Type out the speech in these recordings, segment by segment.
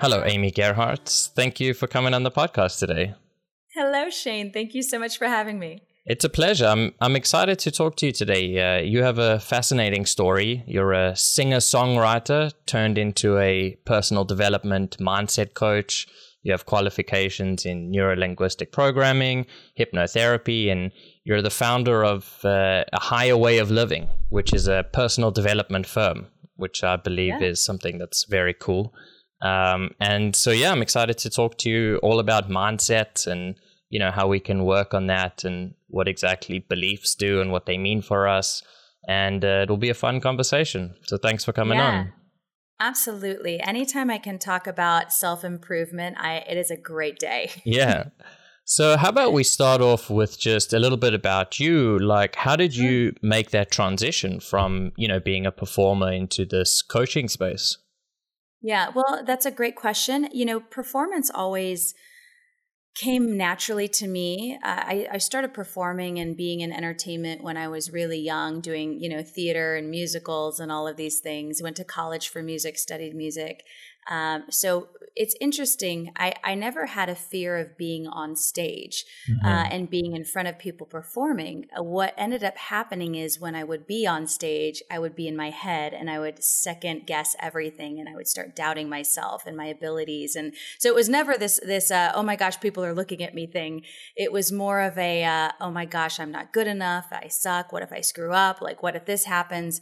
Hello, Amy Gerhardt. Thank you for coming on the podcast today. Hello, Shane. Thank you so much for having me. It's a pleasure. I'm, I'm excited to talk to you today. Uh, you have a fascinating story. You're a singer songwriter turned into a personal development mindset coach. You have qualifications in neurolinguistic programming, hypnotherapy, and you're the founder of uh, a higher way of living, which is a personal development firm, which I believe yeah. is something that's very cool. Um, and so, yeah, I'm excited to talk to you all about mindset and you know how we can work on that and what exactly beliefs do and what they mean for us. And uh, it'll be a fun conversation. So, thanks for coming yeah, on. Absolutely. Anytime I can talk about self improvement, I it is a great day. yeah. So, how about we start off with just a little bit about you? Like, how did you make that transition from, you know, being a performer into this coaching space? Yeah, well, that's a great question. You know, performance always came naturally to me. Uh, I, I, started performing and being in entertainment when I was really young, doing you know theater and musicals and all of these things. Went to college for music, studied music, um, so it's interesting. I, I never had a fear of being on stage mm-hmm. uh, and being in front of people performing. Uh, what ended up happening is when I would be on stage, I would be in my head and I would second guess everything and I would start doubting myself and my abilities. And so it was never this this uh, oh my gosh, people are looking at me thing. It was more of a uh, oh my gosh, I'm not good enough. I suck. What if I screw up? Like what if this happens?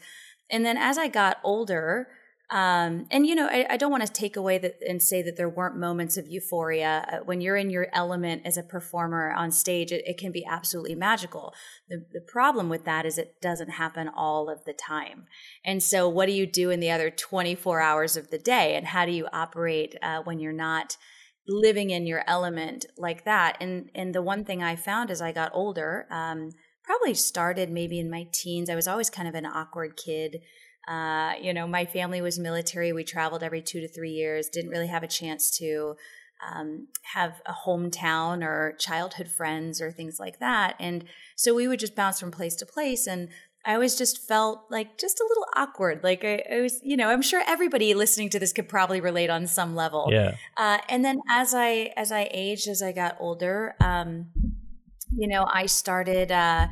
And then as I got older, um, and you know, I, I don't want to take away that and say that there weren't moments of euphoria uh, when you're in your element as a performer on stage. It, it can be absolutely magical. The, the problem with that is it doesn't happen all of the time. And so, what do you do in the other 24 hours of the day? And how do you operate uh, when you're not living in your element like that? And and the one thing I found as I got older, um, probably started maybe in my teens. I was always kind of an awkward kid. Uh, you know, my family was military. We traveled every two to three years, didn't really have a chance to um, have a hometown or childhood friends or things like that. And so we would just bounce from place to place. And I always just felt like just a little awkward. Like I, I was, you know, I'm sure everybody listening to this could probably relate on some level. Yeah. Uh, and then as I as I aged, as I got older, um, you know, I started. Uh,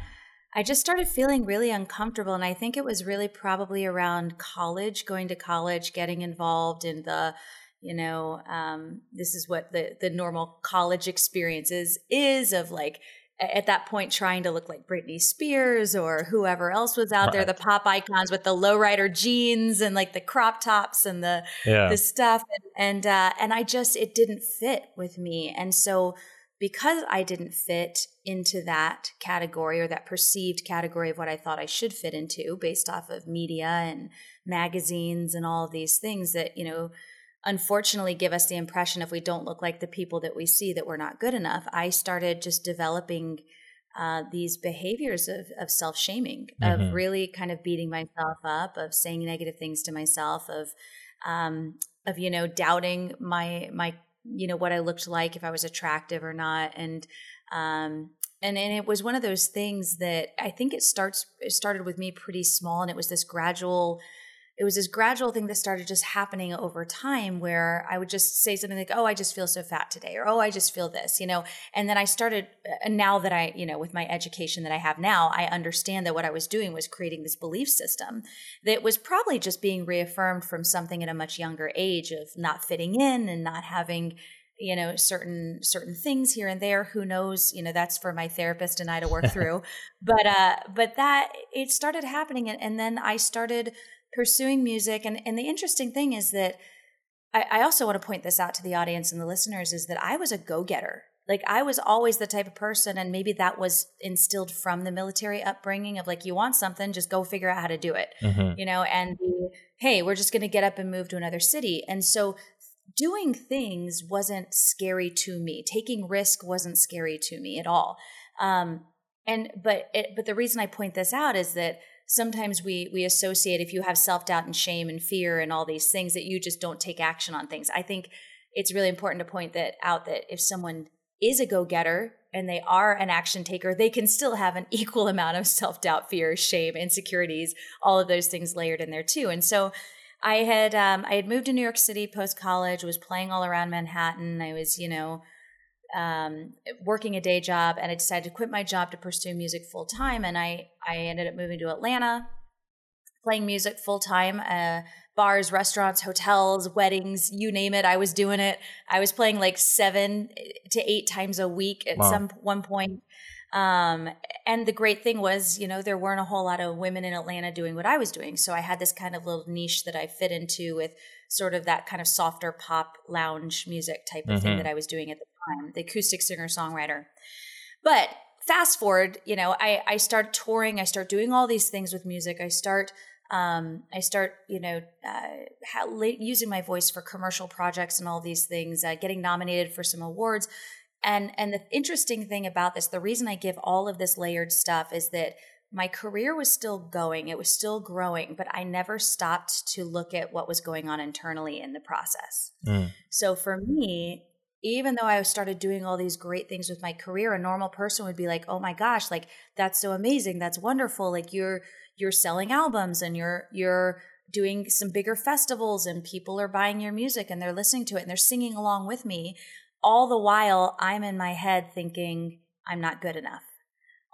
I just started feeling really uncomfortable. And I think it was really probably around college, going to college, getting involved in the, you know, um, this is what the, the normal college experiences is of like, at that point trying to look like Britney Spears or whoever else was out right. there, the pop icons with the lowrider jeans and like the crop tops and the yeah. the stuff, and and, uh, and I just it didn't fit with me, and so because I didn't fit into that category or that perceived category of what I thought I should fit into based off of media and magazines and all of these things that, you know, unfortunately give us the impression if we don't look like the people that we see that we're not good enough. I started just developing uh, these behaviors of, of self shaming, mm-hmm. of really kind of beating myself up, of saying negative things to myself, of um, of you know doubting my my you know what I looked like if I was attractive or not and um and and it was one of those things that I think it starts it started with me pretty small and it was this gradual it was this gradual thing that started just happening over time where I would just say something like, Oh, I just feel so fat today, or Oh, I just feel this, you know. And then I started, and now that I, you know, with my education that I have now, I understand that what I was doing was creating this belief system that was probably just being reaffirmed from something at a much younger age of not fitting in and not having you know certain certain things here and there. Who knows? You know that's for my therapist and i to work through. But uh but that it started happening and, and then i started pursuing music. And, and the interesting thing is that I, I also want to point this out to the audience and the listeners is that I was a go getter. Like I was always the type of person, and maybe that was instilled from the military upbringing of like, you want something, just go figure out how to do it, mm-hmm. you know, and the, hey, we're just going to get up and move to another city. And so doing things wasn't scary to me. Taking risk wasn't scary to me at all. Um, and but it, but the reason I point this out is that sometimes we we associate if you have self-doubt and shame and fear and all these things that you just don't take action on things i think it's really important to point that out that if someone is a go-getter and they are an action taker, they can still have an equal amount of self doubt, fear, shame, insecurities, all of those things layered in there too. And so I had um, I had moved to New York City post college, was playing all around Manhattan. I was, you know, um, working a day job, and I decided to quit my job to pursue music full time. And I I ended up moving to Atlanta, playing music full time. Uh, bars, restaurants, hotels, weddings, you name it. I was doing it. I was playing like seven to eight times a week at wow. some one point. Um, and the great thing was, you know, there weren't a whole lot of women in Atlanta doing what I was doing. So I had this kind of little niche that I fit into with sort of that kind of softer pop lounge music type of mm-hmm. thing that I was doing at the time, the acoustic singer songwriter. But fast forward, you know, I, I start touring, I start doing all these things with music. I start um, I start, you know, uh, using my voice for commercial projects and all these things, uh, getting nominated for some awards. And and the interesting thing about this, the reason I give all of this layered stuff is that my career was still going, it was still growing, but I never stopped to look at what was going on internally in the process. Mm. So for me, even though I started doing all these great things with my career, a normal person would be like, "Oh my gosh, like that's so amazing, that's wonderful, like you're you're selling albums and you're you're doing some bigger festivals and people are buying your music and they're listening to it and they're singing along with me. All the while i'm in my head thinking i'm not good enough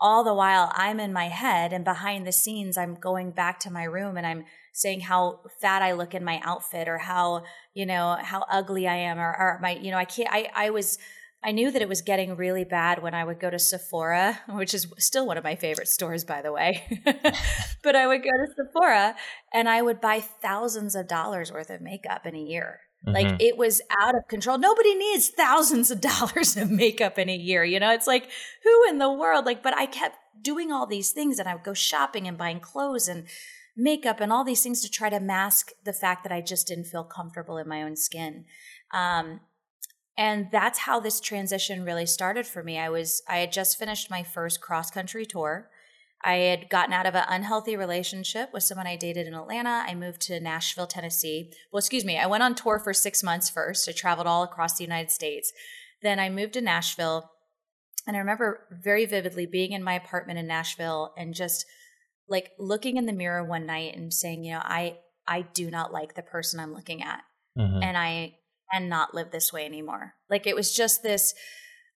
all the while i'm in my head and behind the scenes i'm going back to my room and i'm saying how fat i look in my outfit or how you know how ugly i am or, or my you know i can't i i was I knew that it was getting really bad when I would go to Sephora, which is still one of my favorite stores, by the way. but I would go to Sephora and I would buy thousands of dollars worth of makeup in a year. Mm-hmm. Like it was out of control. Nobody needs thousands of dollars of makeup in a year. You know, it's like, who in the world? Like, but I kept doing all these things and I would go shopping and buying clothes and makeup and all these things to try to mask the fact that I just didn't feel comfortable in my own skin. Um, and that's how this transition really started for me i was i had just finished my first cross country tour i had gotten out of an unhealthy relationship with someone i dated in atlanta i moved to nashville tennessee well excuse me i went on tour for six months first i traveled all across the united states then i moved to nashville and i remember very vividly being in my apartment in nashville and just like looking in the mirror one night and saying you know i i do not like the person i'm looking at mm-hmm. and i cannot live this way anymore. Like it was just this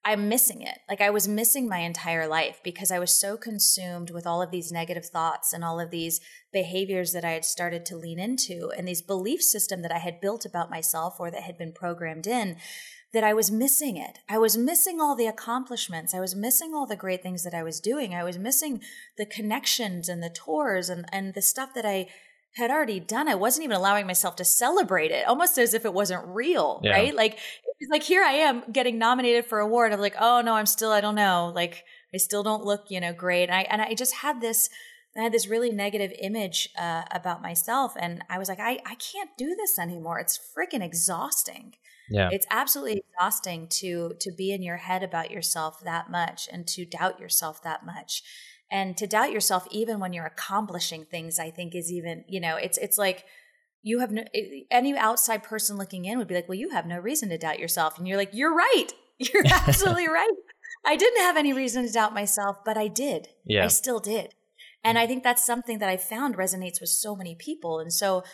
I'm missing it. Like I was missing my entire life because I was so consumed with all of these negative thoughts and all of these behaviors that I had started to lean into and these belief system that I had built about myself or that had been programmed in that I was missing it. I was missing all the accomplishments. I was missing all the great things that I was doing. I was missing the connections and the tours and and the stuff that I had already done. I wasn't even allowing myself to celebrate it, almost as if it wasn't real, yeah. right? Like it's like here I am getting nominated for award. I'm like, oh no, I'm still, I don't know, like I still don't look, you know, great. And I and I just had this, I had this really negative image uh, about myself, and I was like, I I can't do this anymore. It's freaking exhausting. Yeah, it's absolutely exhausting to to be in your head about yourself that much and to doubt yourself that much and to doubt yourself even when you're accomplishing things i think is even you know it's it's like you have no any outside person looking in would be like well you have no reason to doubt yourself. And you're like you're right. You're absolutely right. I didn't have any reason to doubt myself but i did. Yeah. i still did. Mm. And i think that's something that i found resonates with so many people. And so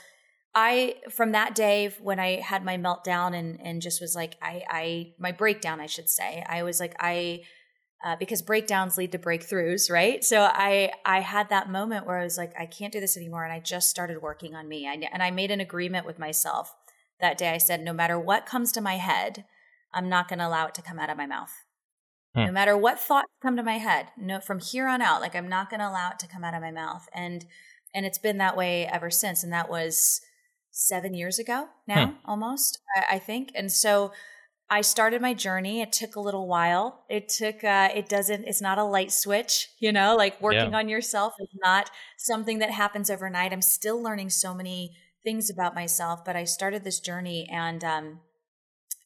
i from that day when i had my meltdown and and just was like i i my breakdown i should say i was like i uh, because breakdowns lead to breakthroughs, right? So I I had that moment where I was like, I can't do this anymore, and I just started working on me. I, and I made an agreement with myself that day. I said, no matter what comes to my head, I'm not going to allow it to come out of my mouth. Hmm. No matter what thoughts come to my head, no, from here on out, like I'm not going to allow it to come out of my mouth. And and it's been that way ever since. And that was seven years ago now, hmm. almost, I, I think. And so I started my journey. It took a little while. It took, uh, it doesn't, it's not a light switch, you know, like working yeah. on yourself is not something that happens overnight. I'm still learning so many things about myself, but I started this journey and, um,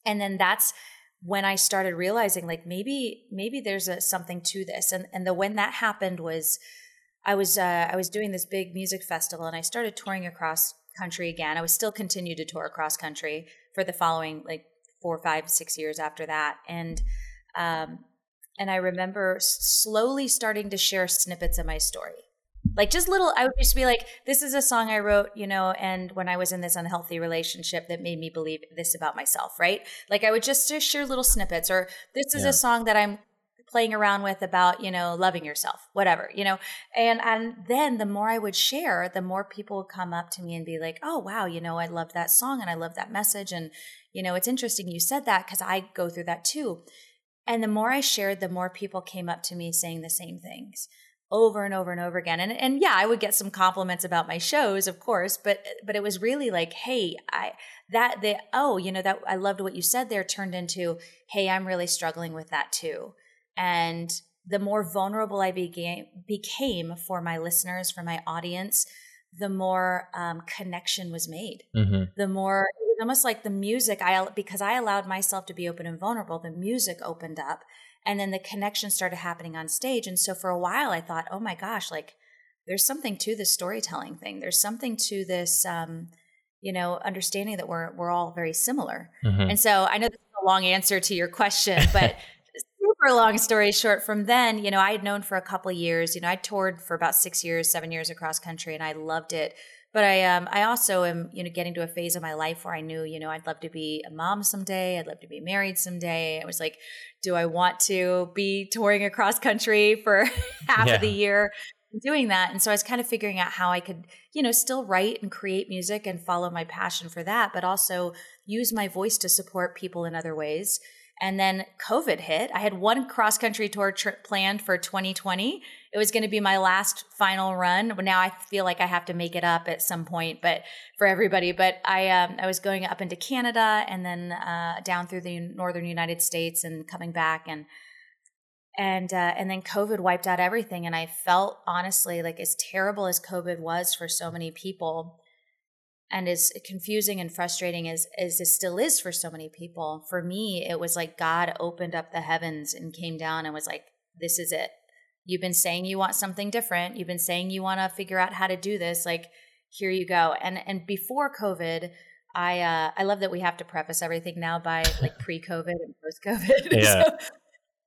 and then that's when I started realizing like maybe, maybe there's a, something to this. And, and the, when that happened was, I was, uh, I was doing this big music festival and I started touring across country again. I was still continued to tour across country for the following like four, five, six years after that. And um, and I remember slowly starting to share snippets of my story. Like just little, I would just be like, this is a song I wrote, you know, and when I was in this unhealthy relationship that made me believe this about myself, right? Like I would just, just share little snippets, or this is yeah. a song that I'm playing around with about you know loving yourself whatever you know and and then the more i would share the more people would come up to me and be like oh wow you know i love that song and i love that message and you know it's interesting you said that because i go through that too. And the more i shared the more people came up to me saying the same things over and over and over again. And and yeah i would get some compliments about my shows of course but but it was really like hey i that the oh you know that i loved what you said there turned into hey i'm really struggling with that too. And the more vulnerable I became, became for my listeners, for my audience, the more um, connection was made. Mm-hmm. The more it was almost like the music. I because I allowed myself to be open and vulnerable. The music opened up, and then the connection started happening on stage. And so for a while, I thought, oh my gosh, like there's something to this storytelling thing. There's something to this. Um, you know, understanding that we're we're all very similar. Mm-hmm. And so I know this is a long answer to your question, but super long story short, from then, you know, I had known for a couple years, you know, I toured for about six years, seven years across country and I loved it. But I um I also am, you know, getting to a phase of my life where I knew, you know, I'd love to be a mom someday. I'd love to be married someday. I was like, do I want to be touring across country for half yeah. of the year? doing that and so i was kind of figuring out how i could you know still write and create music and follow my passion for that but also use my voice to support people in other ways and then COVID hit. I had one cross country tour trip planned for 2020. It was going to be my last final run. Now I feel like I have to make it up at some point, but for everybody. But I um, I was going up into Canada and then uh, down through the northern United States and coming back and and uh, and then COVID wiped out everything. And I felt honestly like as terrible as COVID was for so many people and as confusing and frustrating as, as it still is for so many people, for me, it was like God opened up the heavens and came down and was like, this is it. You've been saying you want something different. You've been saying you want to figure out how to do this. Like, here you go. And and before COVID, I uh, I love that we have to preface everything now by like pre-COVID and post-COVID. Yeah. so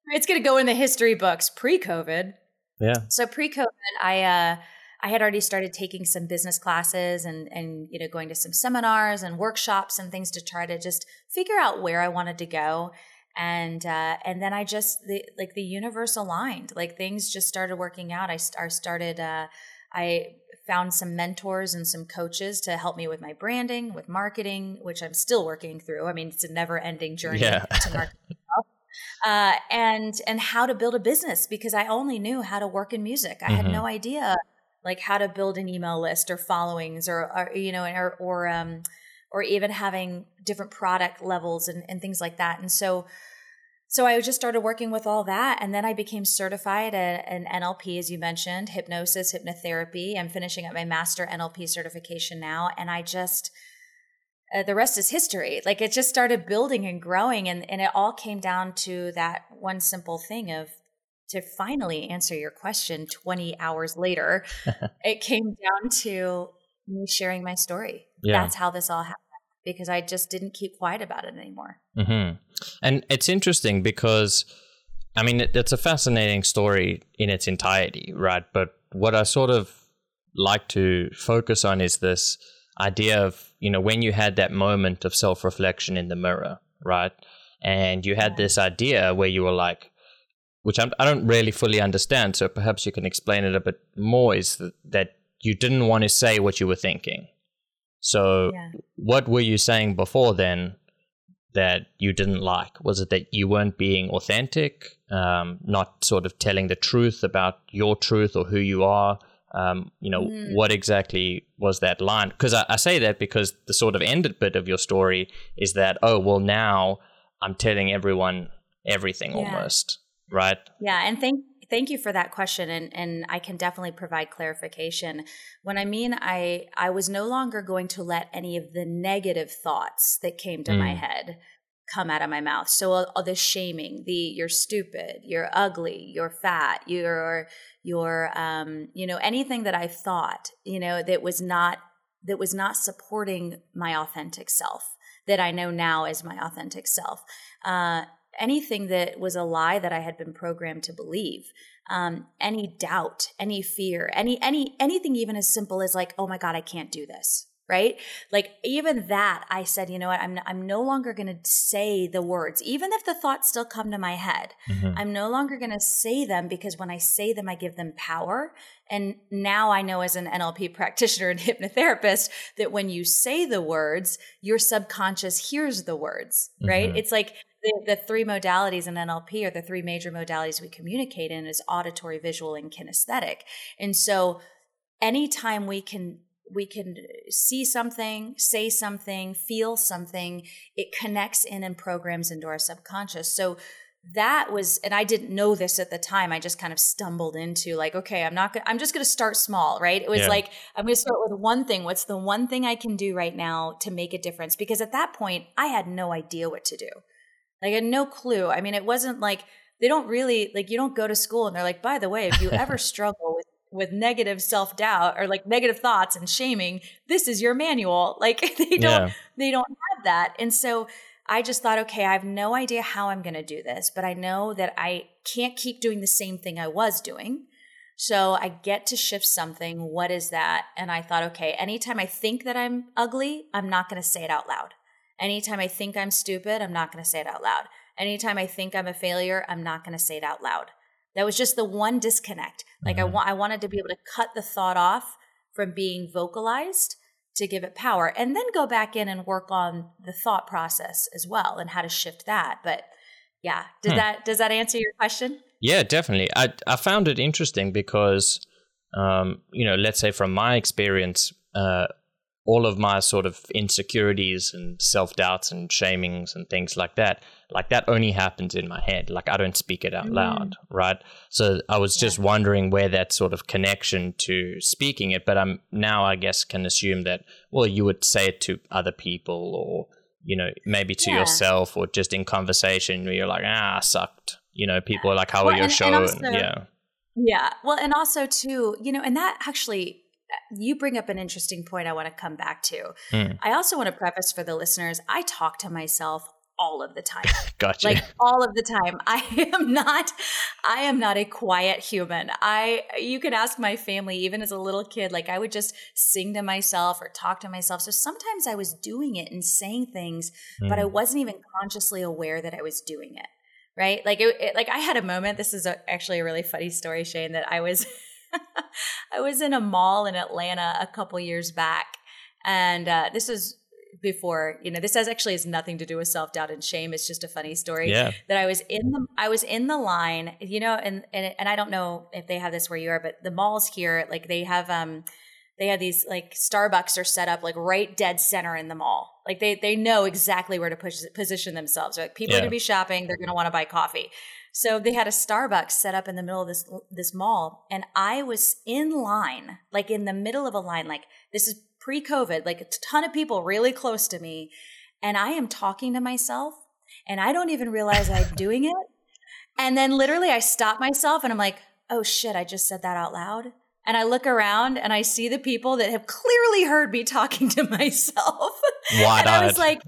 it's gonna go in the history books pre-COVID. Yeah. So pre-COVID, I uh I had already started taking some business classes and and you know going to some seminars and workshops and things to try to just figure out where I wanted to go and uh, and then I just the, like the universe aligned like things just started working out I, I started uh, I found some mentors and some coaches to help me with my branding with marketing which I'm still working through I mean it's a never ending journey yeah. to market uh, and and how to build a business because I only knew how to work in music. I mm-hmm. had no idea like how to build an email list or followings or, or you know or or um or even having different product levels and, and things like that and so so I just started working with all that. And then I became certified at an NLP, as you mentioned, hypnosis, hypnotherapy. I'm finishing up my master NLP certification now. And I just, uh, the rest is history. Like it just started building and growing. And, and it all came down to that one simple thing of to finally answer your question 20 hours later, it came down to me sharing my story. Yeah. That's how this all happened because I just didn't keep quiet about it anymore. Mm-hmm. And it's interesting because, I mean, it, it's a fascinating story in its entirety, right? But what I sort of like to focus on is this idea of, you know, when you had that moment of self reflection in the mirror, right? And you had this idea where you were like, which I'm, I do not really fully understand. So perhaps you can explain it a bit more. Is that, that you didn't want to say what you were thinking? So yeah. what were you saying before then that you didn't like? Was it that you weren't being authentic, um, not sort of telling the truth about your truth or who you are? Um, you know, mm. what exactly was that line? Because I, I, say that because the sort of ended bit of your story is that, oh, well, now I'm telling everyone everything yeah. almost right? Yeah, and thank thank you for that question and and I can definitely provide clarification. When I mean I I was no longer going to let any of the negative thoughts that came to mm. my head come out of my mouth. So all, all the shaming, the you're stupid, you're ugly, you're fat, you're you're um you know anything that I thought, you know, that was not that was not supporting my authentic self that I know now as my authentic self. Uh anything that was a lie that I had been programmed to believe. Um, any doubt, any fear, any any anything even as simple as like, oh my God, I can't do this right? Like even that, I said, you know what? I'm I'm no longer going to say the words, even if the thoughts still come to my head. Mm-hmm. I'm no longer going to say them because when I say them, I give them power. And now I know as an NLP practitioner and hypnotherapist that when you say the words, your subconscious hears the words, right? Mm-hmm. It's like the, the, three modalities in NLP are the three major modalities we communicate in is auditory, visual, and kinesthetic. And so anytime we can we can see something, say something, feel something, it connects in and programs into our subconscious. So that was and I didn't know this at the time. I just kind of stumbled into like, okay, I'm not gonna, I'm just going to start small, right? It was yeah. like I'm going to start with one thing. What's the one thing I can do right now to make a difference? Because at that point, I had no idea what to do. Like I had no clue. I mean, it wasn't like they don't really like you don't go to school and they're like, by the way, if you ever struggle with negative self-doubt or like negative thoughts and shaming this is your manual. Like they don't yeah. they don't have that. And so i just thought okay i have no idea how i'm going to do this but i know that i can't keep doing the same thing i was doing. So i get to shift something. What is that? And i thought okay anytime i think that i'm ugly i'm not going to say it out loud. Anytime i think i'm stupid i'm not going to say it out loud. Anytime i think i'm a failure i'm not going to say it out loud that was just the one disconnect. Like mm-hmm. I want I wanted to be able to cut the thought off from being vocalized to give it power and then go back in and work on the thought process as well and how to shift that. But yeah, does hmm. that does that answer your question? Yeah, definitely. I I found it interesting because um, you know, let's say from my experience, uh, all of my sort of insecurities and self doubts and shamings and things like that, like that only happens in my head. Like I don't speak it out mm. loud, right? So I was just wondering where that sort of connection to speaking it, but I'm now I guess can assume that well you would say it to other people or you know maybe to yeah. yourself or just in conversation where you're like ah I sucked. You know, people are like how well, are your and, show? And also, and, yeah. Yeah. Well, and also too, you know, and that actually you bring up an interesting point I want to come back to. Mm. I also want to preface for the listeners I talk to myself all of the time. gotcha. Like all of the time. I am not I am not a quiet human. I you can ask my family even as a little kid like I would just sing to myself or talk to myself. So sometimes I was doing it and saying things mm. but I hmm. wasn't even consciously aware that I was doing it. Right? Like it, it like I had a moment this is a, actually a really funny story Shane that I was I was in a mall in Atlanta a couple years back, and uh, this was before you know this has actually has nothing to do with self-doubt and shame it's just a funny story yeah. that i was in the i was in the line you know and, and and i don't know if they have this where you are but the malls here like they have um they have these like starbucks are set up like right dead center in the mall like they they know exactly where to push position themselves like people yeah. are gonna be shopping they're gonna want to buy coffee so they had a Starbucks set up in the middle of this this mall, and I was in line, like in the middle of a line, like this is pre-COVID, like a ton of people really close to me, and I am talking to myself, and I don't even realize I'm doing it, and then literally I stop myself, and I'm like, oh shit, I just said that out loud. And I look around and I see the people that have clearly heard me talking to myself. Wide-eyed. and I was like,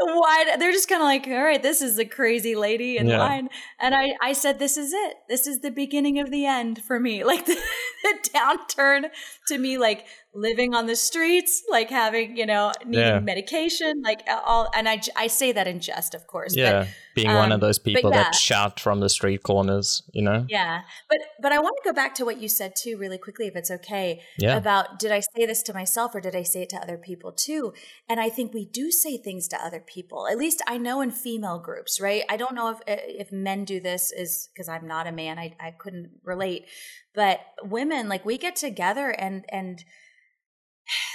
why they're just kind of like all right this is a crazy lady in yeah. line. And i i said this is it. This is the beginning of the end for me. Like the, the downturn to me like living on the streets like having you know needing yeah. medication like all and i i say that in jest of course yeah but, being um, one of um, those people yeah. that shout from the street corners you know yeah but but i want to go back to what you said too really quickly if it's okay yeah. about did i say this to myself or did i say it to other people too and i think we do say things to other people at least i know in female groups right i don't know if if men do this is because i'm not a man I, I couldn't relate but women like we get together and and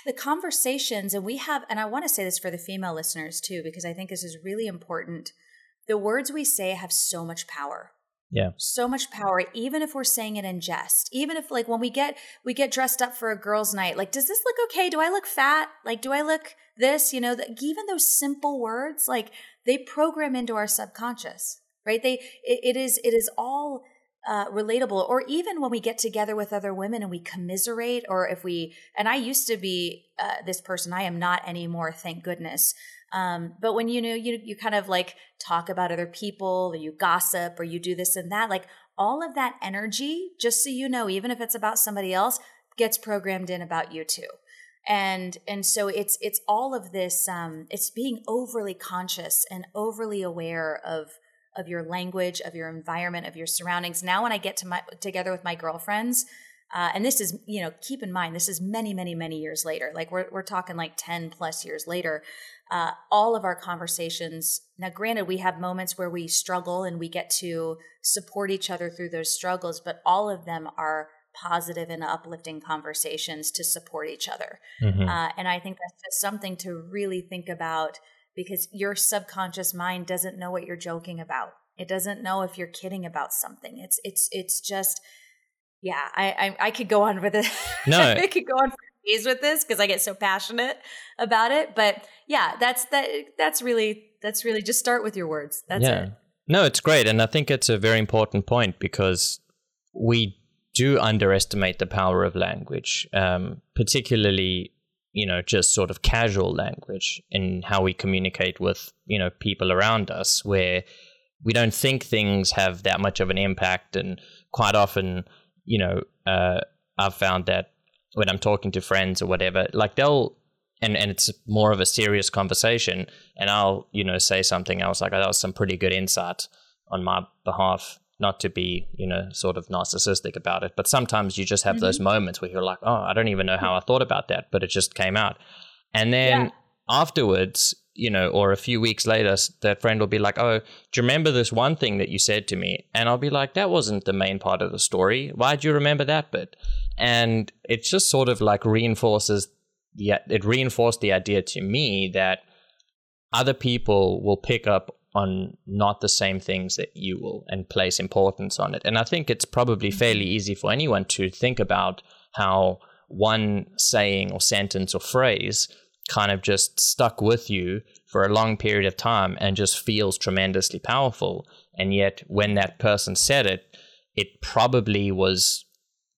the conversations and we have and i want to say this for the female listeners too because i think this is really important. The words we say have so much power. Yeah. So much power even if we're saying it in jest. Even if like when we get we get dressed up for a girls night like does this look okay? Do i look fat? Like do i look this? You know the, even those simple words like they program into our subconscious right? They it, it is it is all uh, relatable or even when we get together with other women and we commiserate or if we and i used to be uh, this person i am not anymore thank goodness. Um, but when you know you you kind of like talk about other people or you gossip or you do this and that like all of that energy just so you know even if it's about somebody else gets programmed in about you too. And and so it's it's all of this um it's being overly conscious and overly aware of of your language of your environment of your surroundings. Now when i get to my together with my girlfriends uh, and this is you know keep in mind this is many many many years later. Like we're, we're talking like 10 plus years later. Uh, all of our conversations now granted we have moments where we struggle and we get to support each other through those struggles but all of them are positive and uplifting conversations to support each other. Mm-hmm. uh, and i think that's just something to really think about because your subconscious mind doesn't know what you're joking about. It doesn't know if you're kidding about something. It's it's it's just yeah i i, I could go on with it no. I could go on for days with this because i get so passionate about it. But yeah that's that that's really that's really just start with your words. That's yeah. it. No it's great. And i think it's a very important point because we do underestimate the power of language, um, particularly you know just sort of casual language in how we communicate with you know people around us, where we don't think things have that much of an impact, and quite often, you know, uh, I've found that when I'm talking to friends or whatever, like they'll and and it's more of a serious conversation, and I'll you know say something else. Like oh, that was some pretty good insight on my behalf not to be, you know, sort of narcissistic about it, but sometimes you just have mm-hmm. those moments where you're like, oh, I don't even know how I thought about that, but it just came out. And then yeah. afterwards, you know, or a few weeks later, that friend will be like, oh, do you remember this one thing that you said to me? And I'll be like, that wasn't the main part of the story. Why do you remember that bit? And it just sort of like reinforces the, it reinforced the idea to me that other people will pick up on not the same things that you will and place importance on it. And I think it's probably fairly easy for anyone to think about how one saying or sentence or phrase kind of just stuck with you for a long period of time and just feels tremendously powerful. And yet, when that person said it, it probably was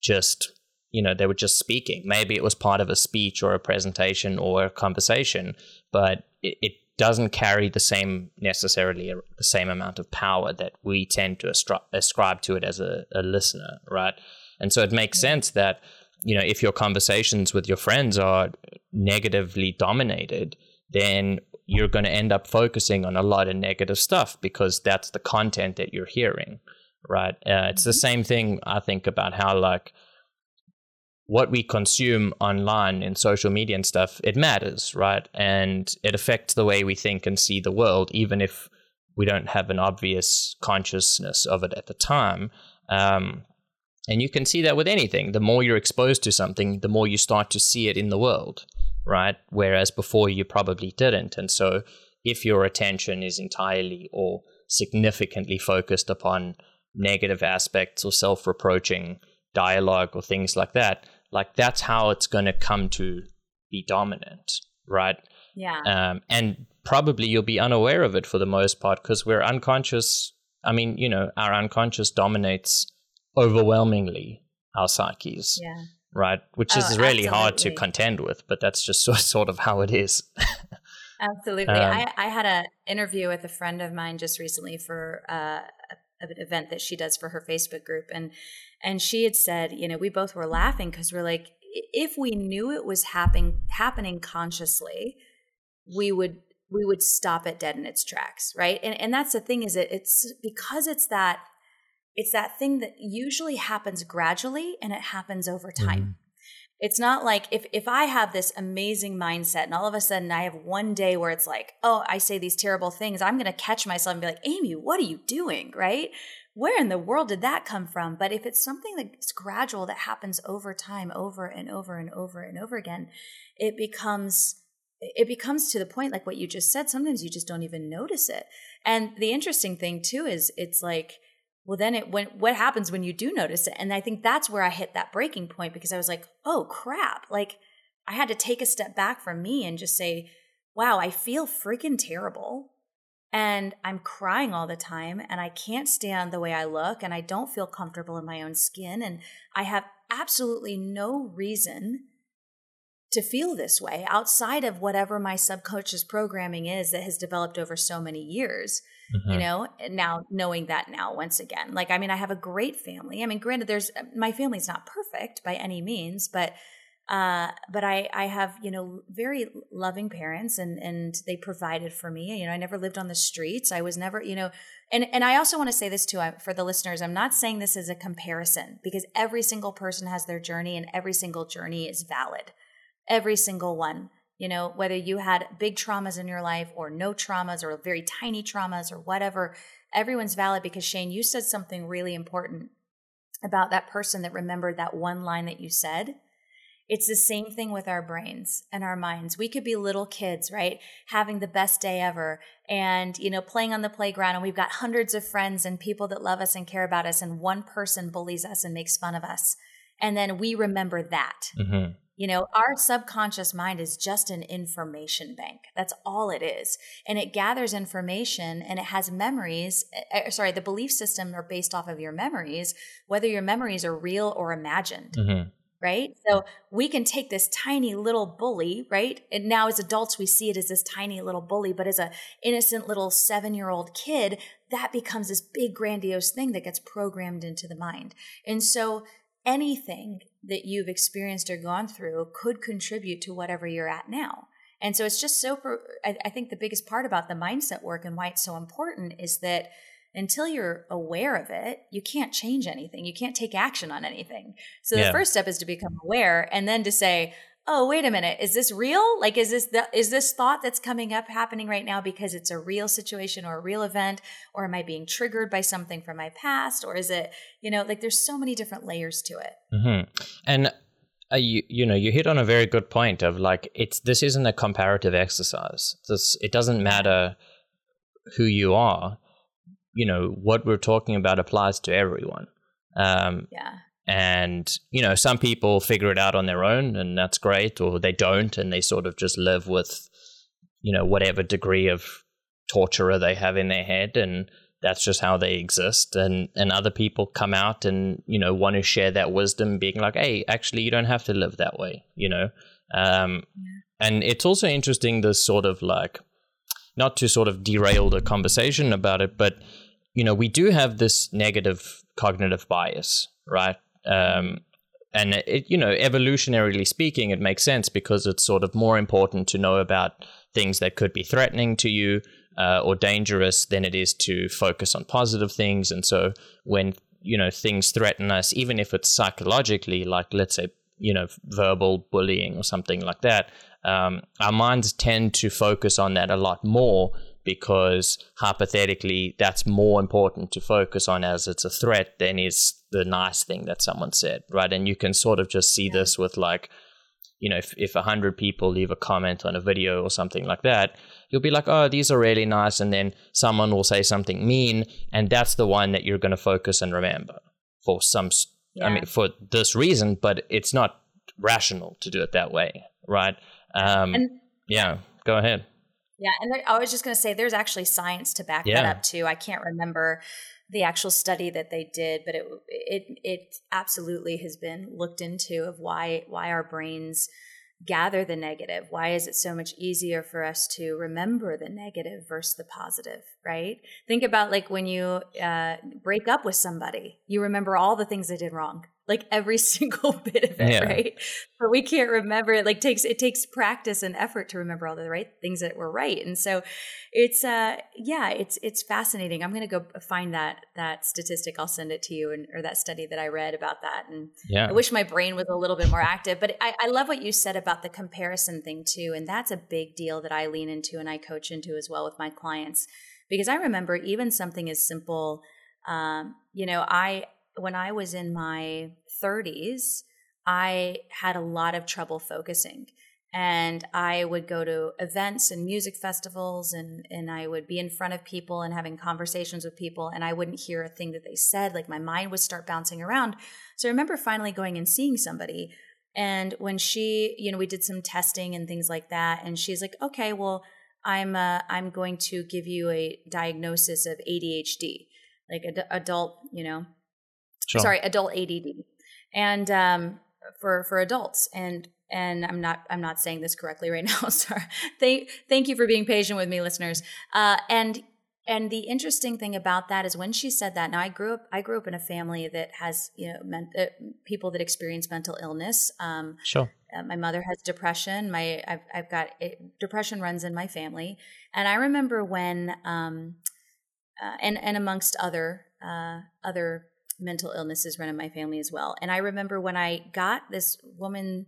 just, you know, they were just speaking. Maybe it was part of a speech or a presentation or a conversation, but it, it doesn't carry the same necessarily the same amount of power that we tend to astri- ascribe to it as a, a listener, right? And so it makes sense that you know if your conversations with your friends are negatively dominated, then you're going to end up focusing on a lot of negative stuff because that's the content that you're hearing, right? Uh, it's the mm-hmm. same thing I think about how like what we consume online in social media and stuff, it matters, right? And it affects the way we think and see the world, even if we don't have an obvious consciousness of it at the time. Um, and you can see that with anything. The more you're exposed to something, the more you start to see it in the world, right? Whereas before you probably didn't. And so if your attention is entirely or significantly focused upon negative aspects or self reproaching dialogue or things like that, like that's how it's going to come to be dominant, right? Yeah. Um, and probably you'll be unaware of it for the most part because we're unconscious. I mean, you know, our unconscious dominates overwhelmingly our psyches. Yeah. Right, which oh, is really absolutely. hard to contend with, but that's just sort of how it is. absolutely, um, I, I had an interview with a friend of mine just recently for uh, an event that she does for her Facebook group, and and she had said, you know, we both were laughing because we're like, if we knew it was happening happening consciously, we would we would stop it dead in its tracks, right? And and that's the thing is it it's because it's that it's that thing that usually happens gradually and it happens over time. Mm-hmm. It's not like if if I have this amazing mindset and all of a sudden I have one day where it's like, oh, I say these terrible things, I'm going to catch myself and be like, Amy, what are you doing? Right? Where in the world did that come from? But if it's something that's gradual that happens over time, over and over and over and over again, it becomes it becomes to the point like what you just said sometimes you just don't even notice it. And the interesting thing too is it's like well then it when what happens when you do notice it? And i think that's where i hit that breaking point because i was like oh crap. Like i had to take a step back from me and just say wow i feel freaking terrible and I'm crying all the time and I can't stand the way I look and I don't feel comfortable in my own skin and I have absolutely no reason to feel this way outside of whatever my subconscious programming is that has developed over so many years mm-hmm. you know now knowing that now once again like i mean i have a great family i mean granted there's my family's not perfect by any means but uh, but I, I have, you know, very loving parents and, and they provided for me. You know, I never lived on the streets. I was never, you know, and, and I also want to say this too for the listeners. I'm not saying this as a comparison because every single person has their journey and every single journey is valid. Every single one, you know, whether you had big traumas in your life or no traumas or very tiny traumas or whatever, everyone's valid because Shane, you said something really important about that person that remembered that one line that you said it's the same thing with our brains and our minds. We could be little kids, right? Having the best day ever and, you know, playing on the playground and we've got hundreds of friends and people that love us and care about us and one person bullies us and makes fun of us. And then we remember that. Mm-hmm. You know, our subconscious mind is just an information bank. That's all it is. And it gathers information and it has memories. Uh, sorry, the belief system are based off of your memories, whether your memories are real or imagined. Mm-hmm right? So we can take this tiny little bully, right? And now as adults we see it as this tiny little bully, but as a innocent little 7-year-old kid, that becomes this big grandiose thing that gets programmed into the mind. And so anything that you've experienced or gone through could contribute to whatever you're at now. And so it's just so I think the biggest part about the mindset work and why it's so important is that until you're aware of it, you can't change anything. You can't take action on anything. So the yeah. first step is to become aware and then to say, "Oh, wait a minute. Is this real? Like is this the, is this thought that's coming up happening right now because it's a real situation or a real event or am I being triggered by something from my past or is it, you know, like there's so many different layers to it." Mm-hmm. And uh, you you know you hit on a very good point of like it's this isn't a comparative exercise. This it doesn't matter who you are you know what we're talking about applies to everyone. Um, yeah. And you know, some people figure it out on their own, and that's great, or they don't, and they sort of just live with, you know, whatever degree of torturer they have in their head, and that's just how they exist. And and other people come out and you know want to share that wisdom, being like, hey, actually, you don't have to live that way, you know. Um. And it's also interesting this sort of like, not to sort of derail the conversation about it, but you know, we do have this negative cognitive bias, right? Um, and it, you know, evolutionarily speaking, it makes sense because it's sort of more important to know about things that could be threatening to you uh, or dangerous than it is to focus on positive things. And so when you know things threaten us, even if it's psychologically, like let's say you know verbal bullying or something like that, um, our minds tend to focus on that a lot more because hypothetically that's more important to focus on as it's a threat than is the nice thing that someone said, right? And you can sort of just see this with like, you know, if if a hundred people leave a comment on a video or something like that, you'll be like, oh, these are really nice, and then someone will say something mean, and that's the one that you're going to focus and remember for some, yeah. I mean, for this reason, but it's not rational to do it that way, right? Um, and- yeah, go ahead. Yeah, and there, I was just going to say there's actually science to back yeah. that up too. I can't remember the actual study that they did, but it it it absolutely has been looked into of why why our brains gather the negative. Why is it so much easier for us to remember the negative versus the positive, right? Think about like when you uh, break up with somebody, you remember all the things they did wrong like every single bit of it, yeah. right? But we can't remember it. Like takes it takes practice and effort to remember all the right things that were right. And so it's uh yeah, it's it's fascinating. I'm gonna go find that that statistic. I'll send it to you and or that study that I read about that. And yeah. I wish my brain was a little bit more active. But I, I love what you said about the comparison thing too. And that's a big deal that I lean into and I coach into as well with my clients. Because I remember even something as simple um, you know, I when I was in my 30s, I had a lot of trouble focusing. And I would go to events and music festivals, and, and I would be in front of people and having conversations with people, and I wouldn't hear a thing that they said. Like my mind would start bouncing around. So I remember finally going and seeing somebody. And when she, you know, we did some testing and things like that, and she's like, okay, well, I'm uh, I'm going to give you a diagnosis of ADHD, like ad- adult, you know, sure. sorry, adult ADD, and um, for for adults, and and I'm not I'm not saying this correctly right now. Sorry. Thank thank you for being patient with me, listeners. Uh, and and the interesting thing about that is when she said that. Now I grew up I grew up in a family that has you know men, uh, people that experience mental illness. Um, sure. Uh, my mother has depression. My I've, I've got it, depression runs in my family, and I remember when um, uh, and and amongst other uh, other mental illnesses run in my family as well. And I remember when I got this woman's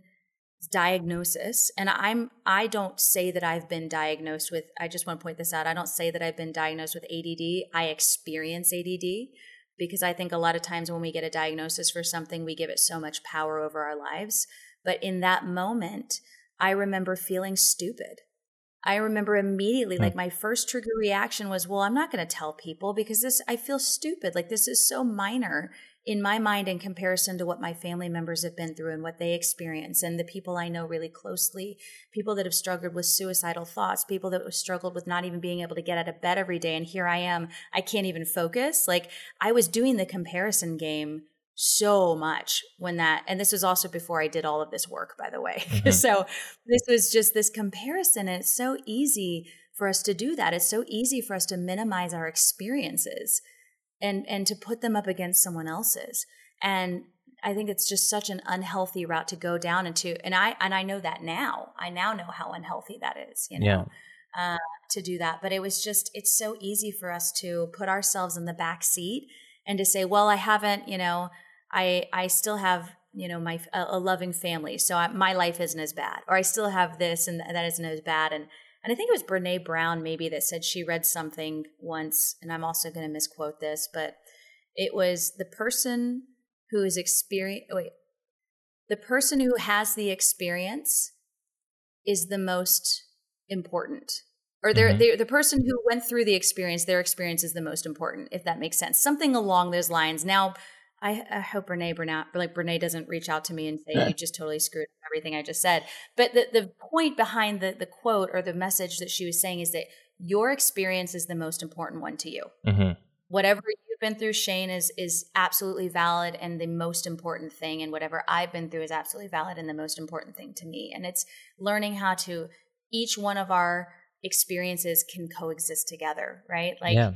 diagnosis and i'm i don't say that i've been diagnosed with i just want to point this out i don't say that i've been diagnosed with add i experience add because i think a lot of times when we get a diagnosis for something we give it so much power over our lives. But in that moment i remember feeling stupid i remember immediately mm. like my first trigger reaction was well i'm not going to tell people because this i feel stupid like this is so minor in my mind in comparison to what my family members have been through and what they experience and the people I know really closely, people that have struggled with suicidal thoughts, people that have struggled with not even being able to get out of bed every day and here I am, I can't even focus. Like I was doing the comparison game so much when that and this was also before I did all of this work by the way. Mm-hmm. so this was just this comparison and it's so easy for us to do that. It's so easy for us to minimize our experiences and and to put them up against someone else's and i think it's just such an unhealthy route to go down into and i and i know that now i now know how unhealthy that is you know yeah. uh, to do that but it was just it's so easy for us to put ourselves in the back seat and to say well i haven't you know i i still have you know my a, a loving family so I, my life isn't as bad or i still have this and that isn't as bad and and I think it was Brene Brown maybe that said she read something once, and I'm also going to misquote this, but it was the person who is experience. Wait, the person who has the experience is the most important, or they're, mm-hmm. they're the person who went through the experience. Their experience is the most important, if that makes sense. Something along those lines. Now I, I hope Brene Brene like Brene doesn't reach out to me and say you just totally screwed everything I just said. But the the point behind the the quote or the message that she was saying is that your experience is the most important one to you. Mm-hmm. Whatever you've been through, Shane is is absolutely valid and the most important thing, and whatever I've been through is absolutely valid and the most important thing to me. And it's learning how to each one of our experiences can coexist together, right? Like. Yeah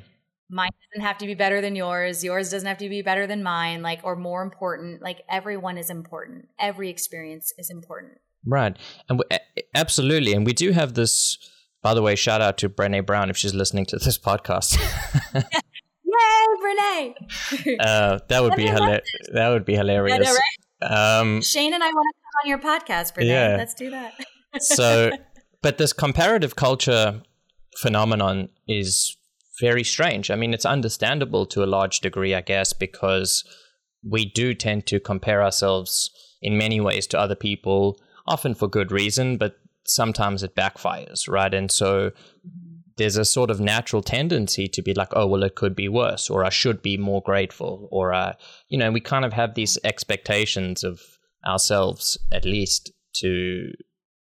mine doesn't have to be better than yours. Yours doesn't have to be better than mine like or more important. Like everyone is important. Every experience is important. Right. And we, absolutely. And we do have this by the way shout out to brene brown if she's listening to this podcast. Yay brene! Uh, that would be hilarious that would be hilarious know, right? um, shane and i want to come on your podcast brene. Yeah. let's do that. So but this comparative culture phenomenon is very strange. I mean, it's understandable to a large degree, I guess, because we do tend to compare ourselves in many ways to other people, often for good reason, but sometimes it backfires, right? And so there's a sort of natural tendency to be like, oh, well, it could be worse, or I should be more grateful, or, uh, you know, we kind of have these expectations of ourselves, at least, to,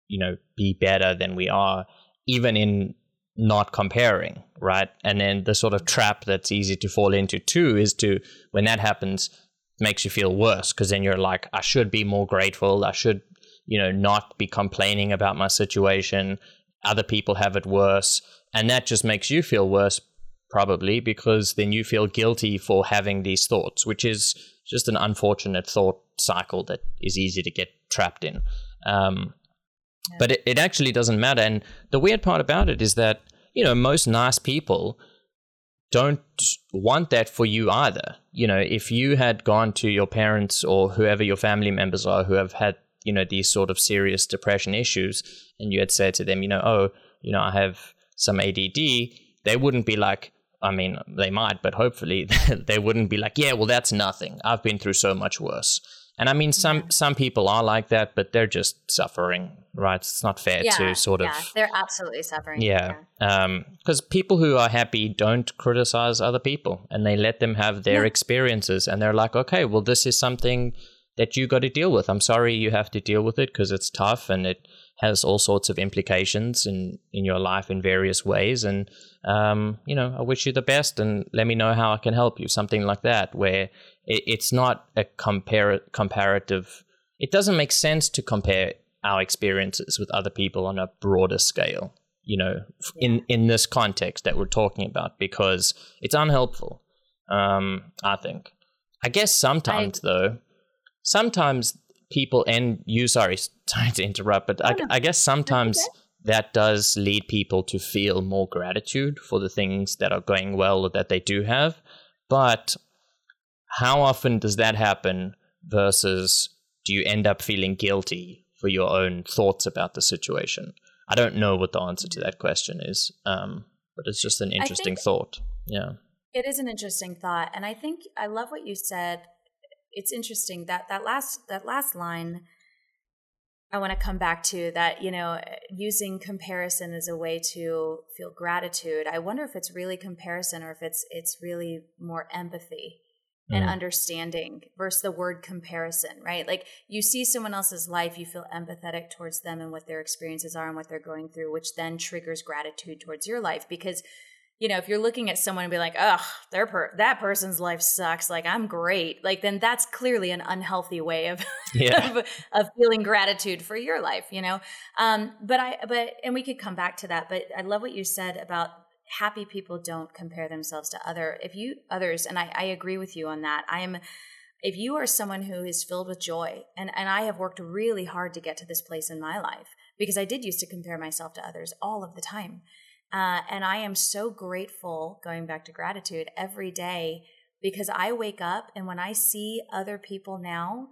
you know, be better than we are, even in not comparing, right? And then the sort of trap that's easy to fall into too is to, when that happens, makes you feel worse because then you're like, I should be more grateful. I should, you know, not be complaining about my situation. Other people have it worse. And that just makes you feel worse, probably, because then you feel guilty for having these thoughts, which is just an unfortunate thought cycle that is easy to get trapped in. Um, but it, it actually doesn't matter. And the weird part about it is that, you know, most nice people don't want that for you either. You know, if you had gone to your parents or whoever your family members are who have had, you know, these sort of serious depression issues, and you had said to them, you know, oh, you know, I have some ADD, they wouldn't be like, I mean, they might, but hopefully they wouldn't be like, yeah, well, that's nothing. I've been through so much worse. And I mean, some yeah. some people are like that, but they're just suffering, right? It's not fair yeah, to sort of yeah, of. they're absolutely suffering. Yeah, because um, people who are happy don't criticize other people, and they let them have their experiences, and they're like, okay, well, this is something that you got to deal with. I'm sorry you have to deal with it because it's tough and it has all sorts of implications in in your life in various ways. And um, you know i wish you the best and let me know how i can help you something like that where it, it's not a compare comparative it doesn't make sense to compare our experiences with other people on a broader scale you know in in this context that we're talking about because it's unhelpful um, i think. I guess sometimes I, though sometimes people and you sorry sorry to interrupt but I, I, guess sometimes that does lead people to feel more gratitude for the things that are going well or that they do have. But how often does that happen versus do you end up feeling guilty for your own thoughts about the situation? I don't know what the answer to that question is um, but it's just an interesting thought. Yeah. It is an interesting thought and i think i love what you said it's interesting that that last that last line I want to come back to that, you know, using comparison as a way to feel gratitude. I wonder if it's really comparison or if it's it's really more empathy mm. and understanding versus the word comparison, right? Like you see someone else's life, you feel empathetic towards them and what their experiences are and what they're going through, which then triggers gratitude towards your life because you know, if you're looking at someone and be like, "Ugh, their per- that person's life sucks," like I'm great, like then that's clearly an unhealthy way of yeah. of, of, feeling gratitude for your life, you know. Um, but I, but and we could come back to that. But I love what you said about happy people don't compare themselves to other if you others, and I, I agree with you on that. I am. If you are someone who is filled with joy, and, and I have worked really hard to get to this place in my life because I did used to compare myself to others all of the time uh, and I am so grateful, going back to gratitude, every day because I wake up and when I see other people now,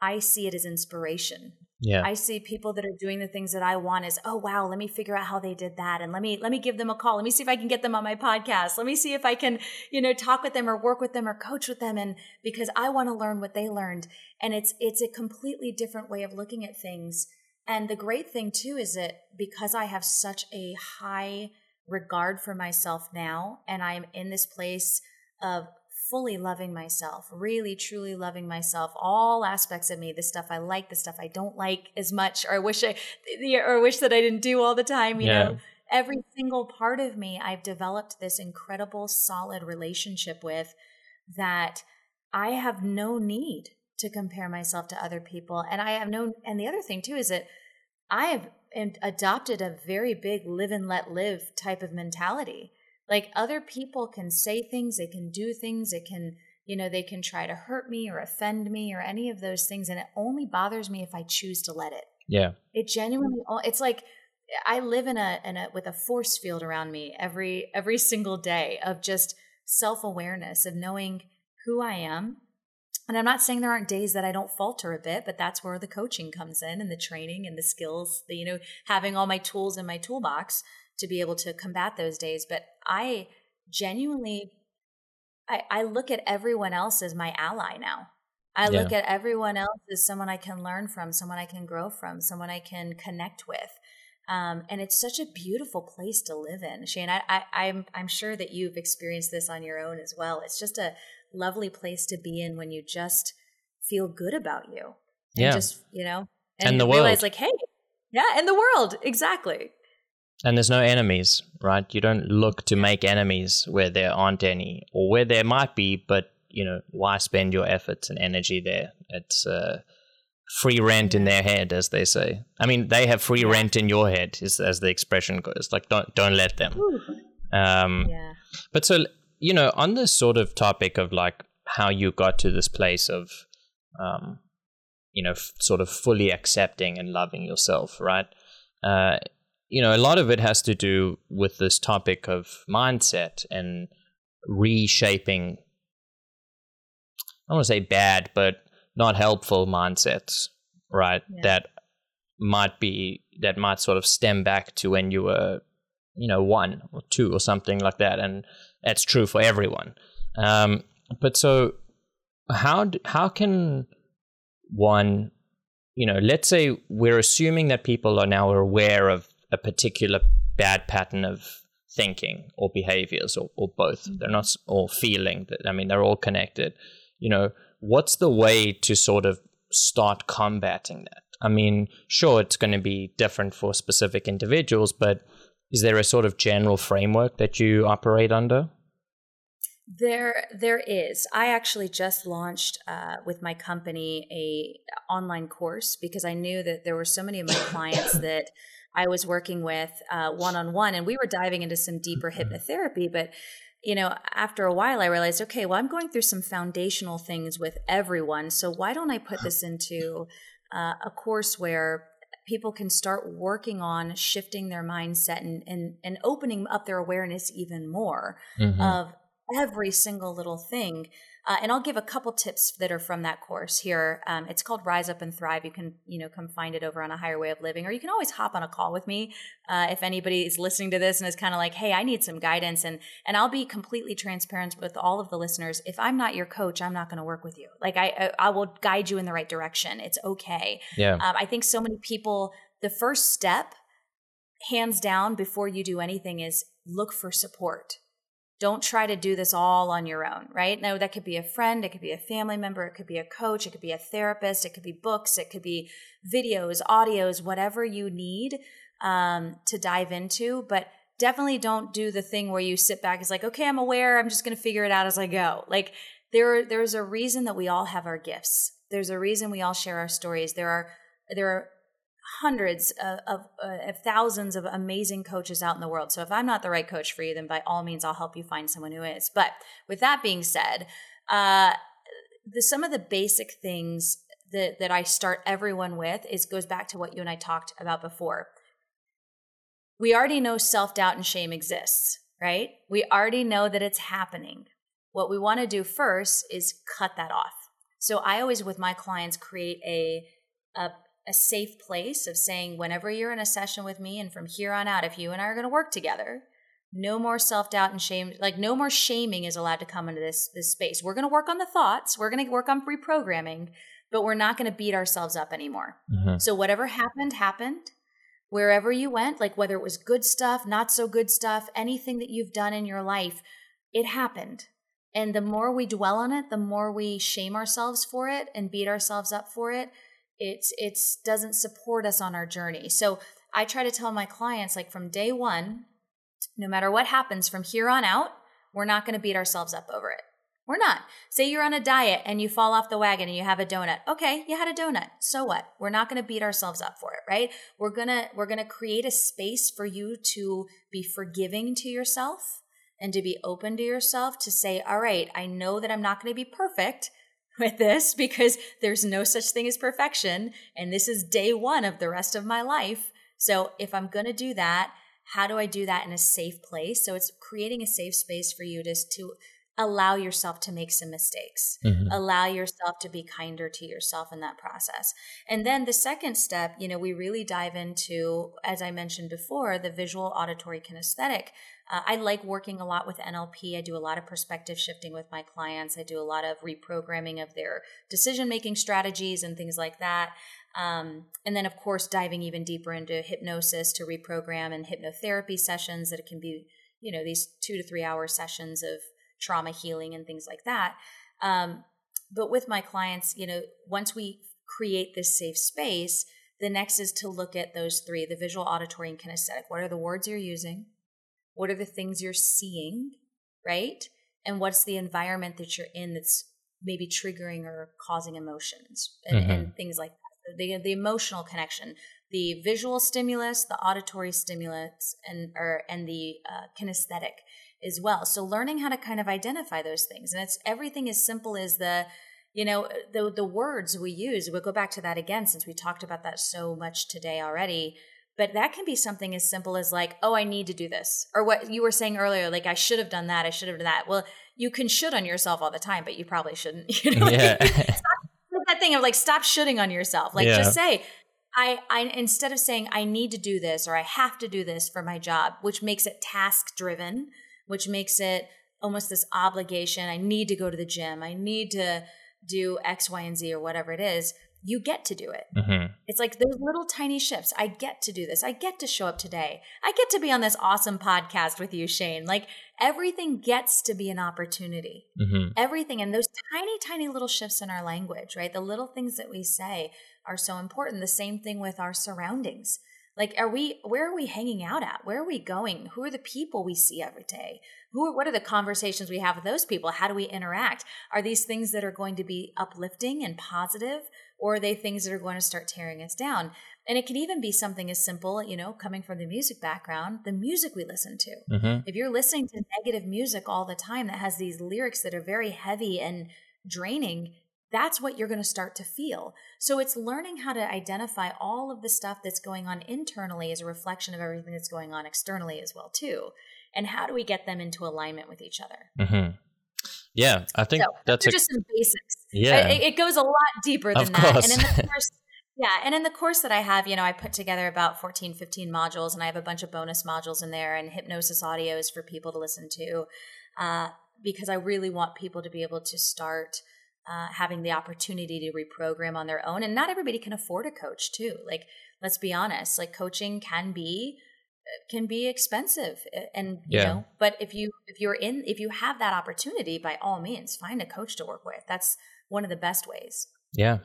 I see it as inspiration. Yeah. I see people that are doing the things that I want as, oh wow, let me figure out how they did that and let me let me give them a call. Let me see if I can get them on my podcast. Let me see if I can, you know, talk with them or work with them or coach with them and because I want to learn what they learned. And it's it's a completely different way of looking at things. And the great thing too is that because I have such a high regard for myself now. And I am in this place of fully loving myself, really truly loving myself, all aspects of me, the stuff I like, the stuff I don't like as much, or I wish I or wish that I didn't do all the time, you yeah. know. Every single part of me I've developed this incredible solid relationship with that I have no need to compare myself to other people. And I have no and the other thing too is that I have and adopted a very big live and let live type of mentality. Like other people can say things, they can do things, they can, you know, they can try to hurt me or offend me or any of those things. And it only bothers me if I choose to let it. Yeah. It genuinely, it's like, I live in a, in a with a force field around me every every single day of just self-awareness of knowing who I am and I'm not saying there aren't days that I don't falter a bit, but that's where the coaching comes in and the training and the skills, the, you know, having all my tools in my toolbox to be able to combat those days. But I genuinely, I, I look at everyone else as my ally now. I yeah. look at everyone else as someone I can learn from, someone I can grow from, someone I can connect with. Um, and it's such a beautiful place to live in, Shane. I, I, I'm I'm sure that you've experienced this on your own as well. It's just a lovely place to be in when you just feel good about you. And yeah. just, you know, and, and the realize world. like, hey, yeah, in the world. Exactly. And there's no enemies, right? You don't look to make enemies where there aren't any, or where there might be, but you know, why spend your efforts and energy there? It's uh, free rent in their head, as they say. I mean, they have free rent in your head, is as the expression goes. Like, don't don't let them. Um, yeah. But so you know, on this sort of topic of like how you got to this place of, um, you know, f- sort of fully accepting and loving yourself, right? Uh, you know, a lot of it has to do with this topic of mindset and reshaping. I don't want to say bad, but not helpful mindsets, right? Yeah. That might be that might sort of stem back to when you were, you know, one or two or something like that, and that's true for everyone. Um, but so how how can one, you know, let's say we're assuming that people are now aware of a particular bad pattern of thinking or behaviors or, or both. Mm-hmm. They're not all feeling that. I mean, they're all connected. You know, what's the way to sort of start combating that? I mean, sure, it's going to be different for specific individuals, but is there a sort of general framework that you operate under? There, there is. I actually just launched uh, with my company a online course because I knew that there were so many of my clients that I was working with one on one, and we were diving into some deeper mm-hmm. hypnotherapy. But you know, after a while, I realized, okay, well, I'm going through some foundational things with everyone. So why don't I put this into uh, a course where people can start working on shifting their mindset and and, and opening up their awareness even more mm-hmm. of every single little thing. Uh, and I'll give a couple tips that are from that course here. Um, it's called Rise Up and Thrive. You can, you know, come find it over on a higher way of living, or you can always hop on a call with me uh, if anybody is listening to this and is kind of like, "Hey, I need some guidance," and and I'll be completely transparent with all of the listeners. If I'm not your coach, I'm not going to work with you. Like I, I, I will guide you in the right direction. It's okay. Yeah. Um, I think so many people. The first step, hands down, before you do anything, is look for support don't try to do this all on your own, right? Now, that could be a friend, it could be a family member, it could be a coach, it could be a therapist, it could be books, it could be videos, audios, whatever you need um, to dive into. But definitely don't do the thing where you sit back, it's like, okay, I'm aware, I'm just going to figure it out as I go. Like, there, there's a reason that we all have our gifts. There's a reason we all share our stories. There are there are hundreds of, of, uh, of, thousands of amazing coaches out in the world. So if I'm not the right coach for you, then by all means, I'll help you find someone who is. But with that being said, uh, the, some of the basic things that, that I start everyone with is goes back to what you and I talked about before. We already know self doubt and shame exists, right? We already know that it's happening. What we want to do first is cut that off. So I always, with my clients, create a, a a safe place of saying, whenever you're in a session with me, and from here on out, if you and I are going to work together, no more self doubt and shame. Like no more shaming is allowed to come into this this space. We're going to work on the thoughts. We're going to work on reprogramming, but we're not going to beat ourselves up anymore. Mm-hmm. So whatever happened happened. Wherever you went, like whether it was good stuff, not so good stuff, anything that you've done in your life, it happened. And the more we dwell on it, the more we shame ourselves for it and beat ourselves up for it it's it's doesn't support us on our journey. So i try to tell my clients like from day one no matter what happens from here on out we're not going to beat ourselves up over it. We're not. Say you're on a diet and you fall off the wagon and you have a donut. Okay you had a donut. So what? We're not going to beat ourselves up for it right? We're going to we're going to create a space for you to be forgiving to yourself and to be open to yourself to say all right i know that i'm not going to be perfect with this because there's no such thing as perfection. And this is day one of the rest of my life. So if I'm going to do that, how do I do that in a safe place? So it's creating a safe space for you to, to allow yourself to make some mistakes, mm-hmm. allow yourself to be kinder to yourself in that process. And then the second step, you know, we really dive into, as I mentioned before, the visual auditory kinesthetic uh, I like working a lot with NLP. I do a lot of perspective shifting with my clients. I do a lot of reprogramming of their decision making strategies and things like that. Um, and then, of course, diving even deeper into hypnosis to reprogram and hypnotherapy sessions that it can be, you know, these two to three hour sessions of trauma healing and things like that. Um, but with my clients, you know, once we create this safe space, the next is to look at those three the visual, auditory, and kinesthetic. What are the words you're using? What are the things you're seeing, right? And what's the environment that you're in that's maybe triggering or causing emotions and, mm-hmm. and things like that. The, the emotional connection, the visual stimulus, the auditory stimulus, and or and the uh, kinesthetic as well. So learning how to kind of identify those things, and it's everything as simple as the you know the the words we use. We'll go back to that again since we talked about that so much today already. But that can be something as simple as like, oh, I need to do this. Or what you were saying earlier, like I should have done that, I should have done that. Well, you can should on yourself all the time, but you probably shouldn't. You know, yeah. that thing of like stop shooting on yourself. Like yeah. just say, I, I instead of saying I need to do this or I have to do this for my job, which makes it task driven, which makes it almost this obligation. I need to go to the gym. I need to do X, Y, and Z or whatever it is you get to do it. Mm-hmm. It's like those little tiny shifts. I get to do this. I get to show up today. I get to be on this awesome podcast with you, Shane. Like everything gets to be an opportunity. Mm-hmm. Everything. And those tiny, tiny little shifts in our language, right? The little things that we say, are so important. The same thing with our surroundings. Like, are we, where are we hanging out at? Where are we going? Who are the people we see every day? Who are, what are the conversations we have with those people? How do we interact? Are these things that are going to be uplifting and positive, or are they things that are going to start tearing us down? And it can even be something as simple, you know, coming from the music background, the music we listen to. Mm-hmm. If you're listening to negative music all the time that has these lyrics that are very heavy and draining, that's what you're going to start to feel. So it's learning how to identify all of the stuff that's going on internally as a reflection of everything that's going on externally as well too. And how do we get them into alignment with each other? Mm-hmm. Yeah, I think so, that's a, just some basics. Yeah, it, it, goes a lot deeper than that. And in the course, yeah, and in the course that I have, you know, I put together about 14, 15 modules, and I have a bunch of bonus modules in there and hypnosis audios for people to listen to, uh, because I really want people to be able to start uh, having the opportunity to reprogram on their own. And not everybody can afford a coach too. Like, let's be honest, like coaching can be can be expensive and you yeah. know but if you if you're in if you have that opportunity by all means find a coach to work with that's one of the best ways yeah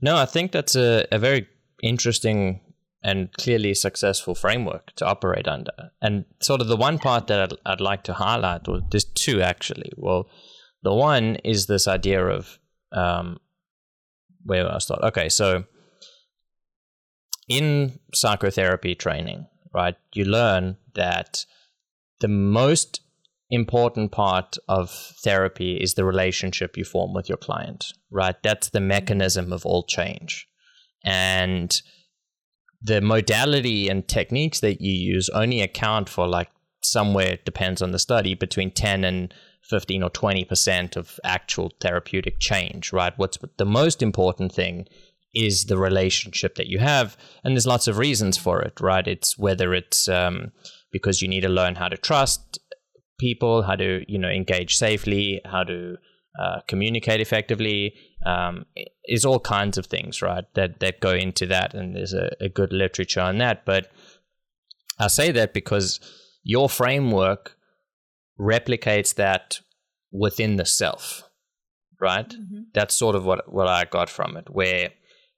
no i think that's a, a very interesting and clearly successful framework to operate under and sort of the one part that i'd, I'd like to highlight well there's two actually well the one is this idea of um, where I start. Okay, so in psychotherapy training, right, you learn that the most important part of therapy is the relationship you form with your client, right? That's the mechanism of all change. And the modality and techniques that you use only account for like somewhere depends on the study between 10 and 15 or 20% of actual therapeutic change, right? What's the most important thing is the relationship that you have. And there's lots of reasons for it, right? It's whether it's um, because you need to learn how to trust people, how to, you know, engage safely, how to uh, communicate effectively. Um, is all kinds of things, right? That that go into that, and there's a, a good literature on that. But I say that because your framework replicates that within the self, right? Mm-hmm. That's sort of what, what I got from it, where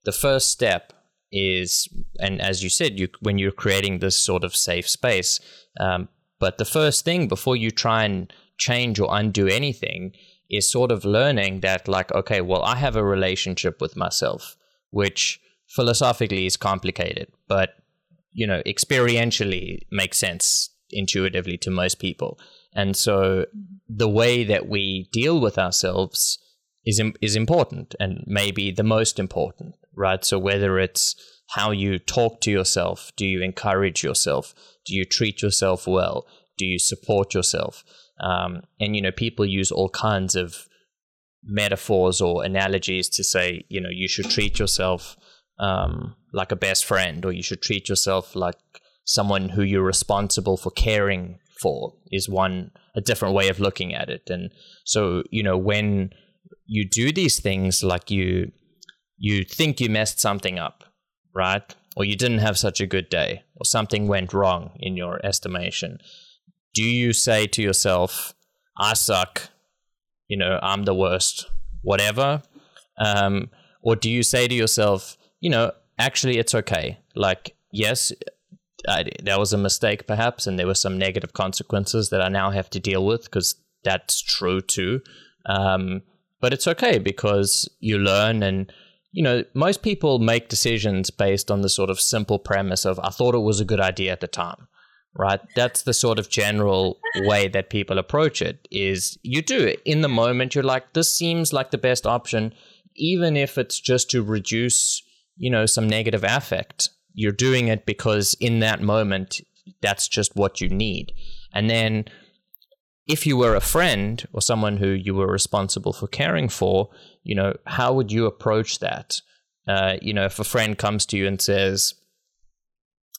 the first step is, and as you said, you when you're creating this sort of safe space, um, but the first thing before you try and change or undo anything is sort of learning that, like, okay, well, I have a relationship with myself, which philosophically is complicated, but you know, experientially makes sense intuitively to most people. And so the way that we deal with ourselves is is important and maybe the most important, right? So whether it's how you talk to yourself, do you encourage yourself, do you treat yourself well, do you support yourself, um, and you know people use all kinds of metaphors or analogies to say you know you should treat yourself um, like a best friend or you should treat yourself like someone who you're responsible for caring for is one a different way of looking at it. And so you know when you do these things like you you think you messed something up right? Or you didn't have such a good day or something went wrong in your estimation. Do you say to yourself i suck you know i'm the worst whatever? Um, or do you say to yourself you know actually it's okay. Like yes I, that was a mistake, perhaps, and there were some negative consequences that I now have to deal with because that's true too. Um, but it's okay because you learn, and you know, most people make decisions based on the sort of simple premise of I thought it was a good idea at the time. Right, that's the sort of general way that people approach it. Is you do it in the moment. You're like, this seems like the best option, even if it's just to reduce, you know, some negative affect you're doing it because in that moment that's just what you need. And then if you were a friend or someone who you were responsible for caring for you know how would you approach that? Uh, you know if a friend comes to you and says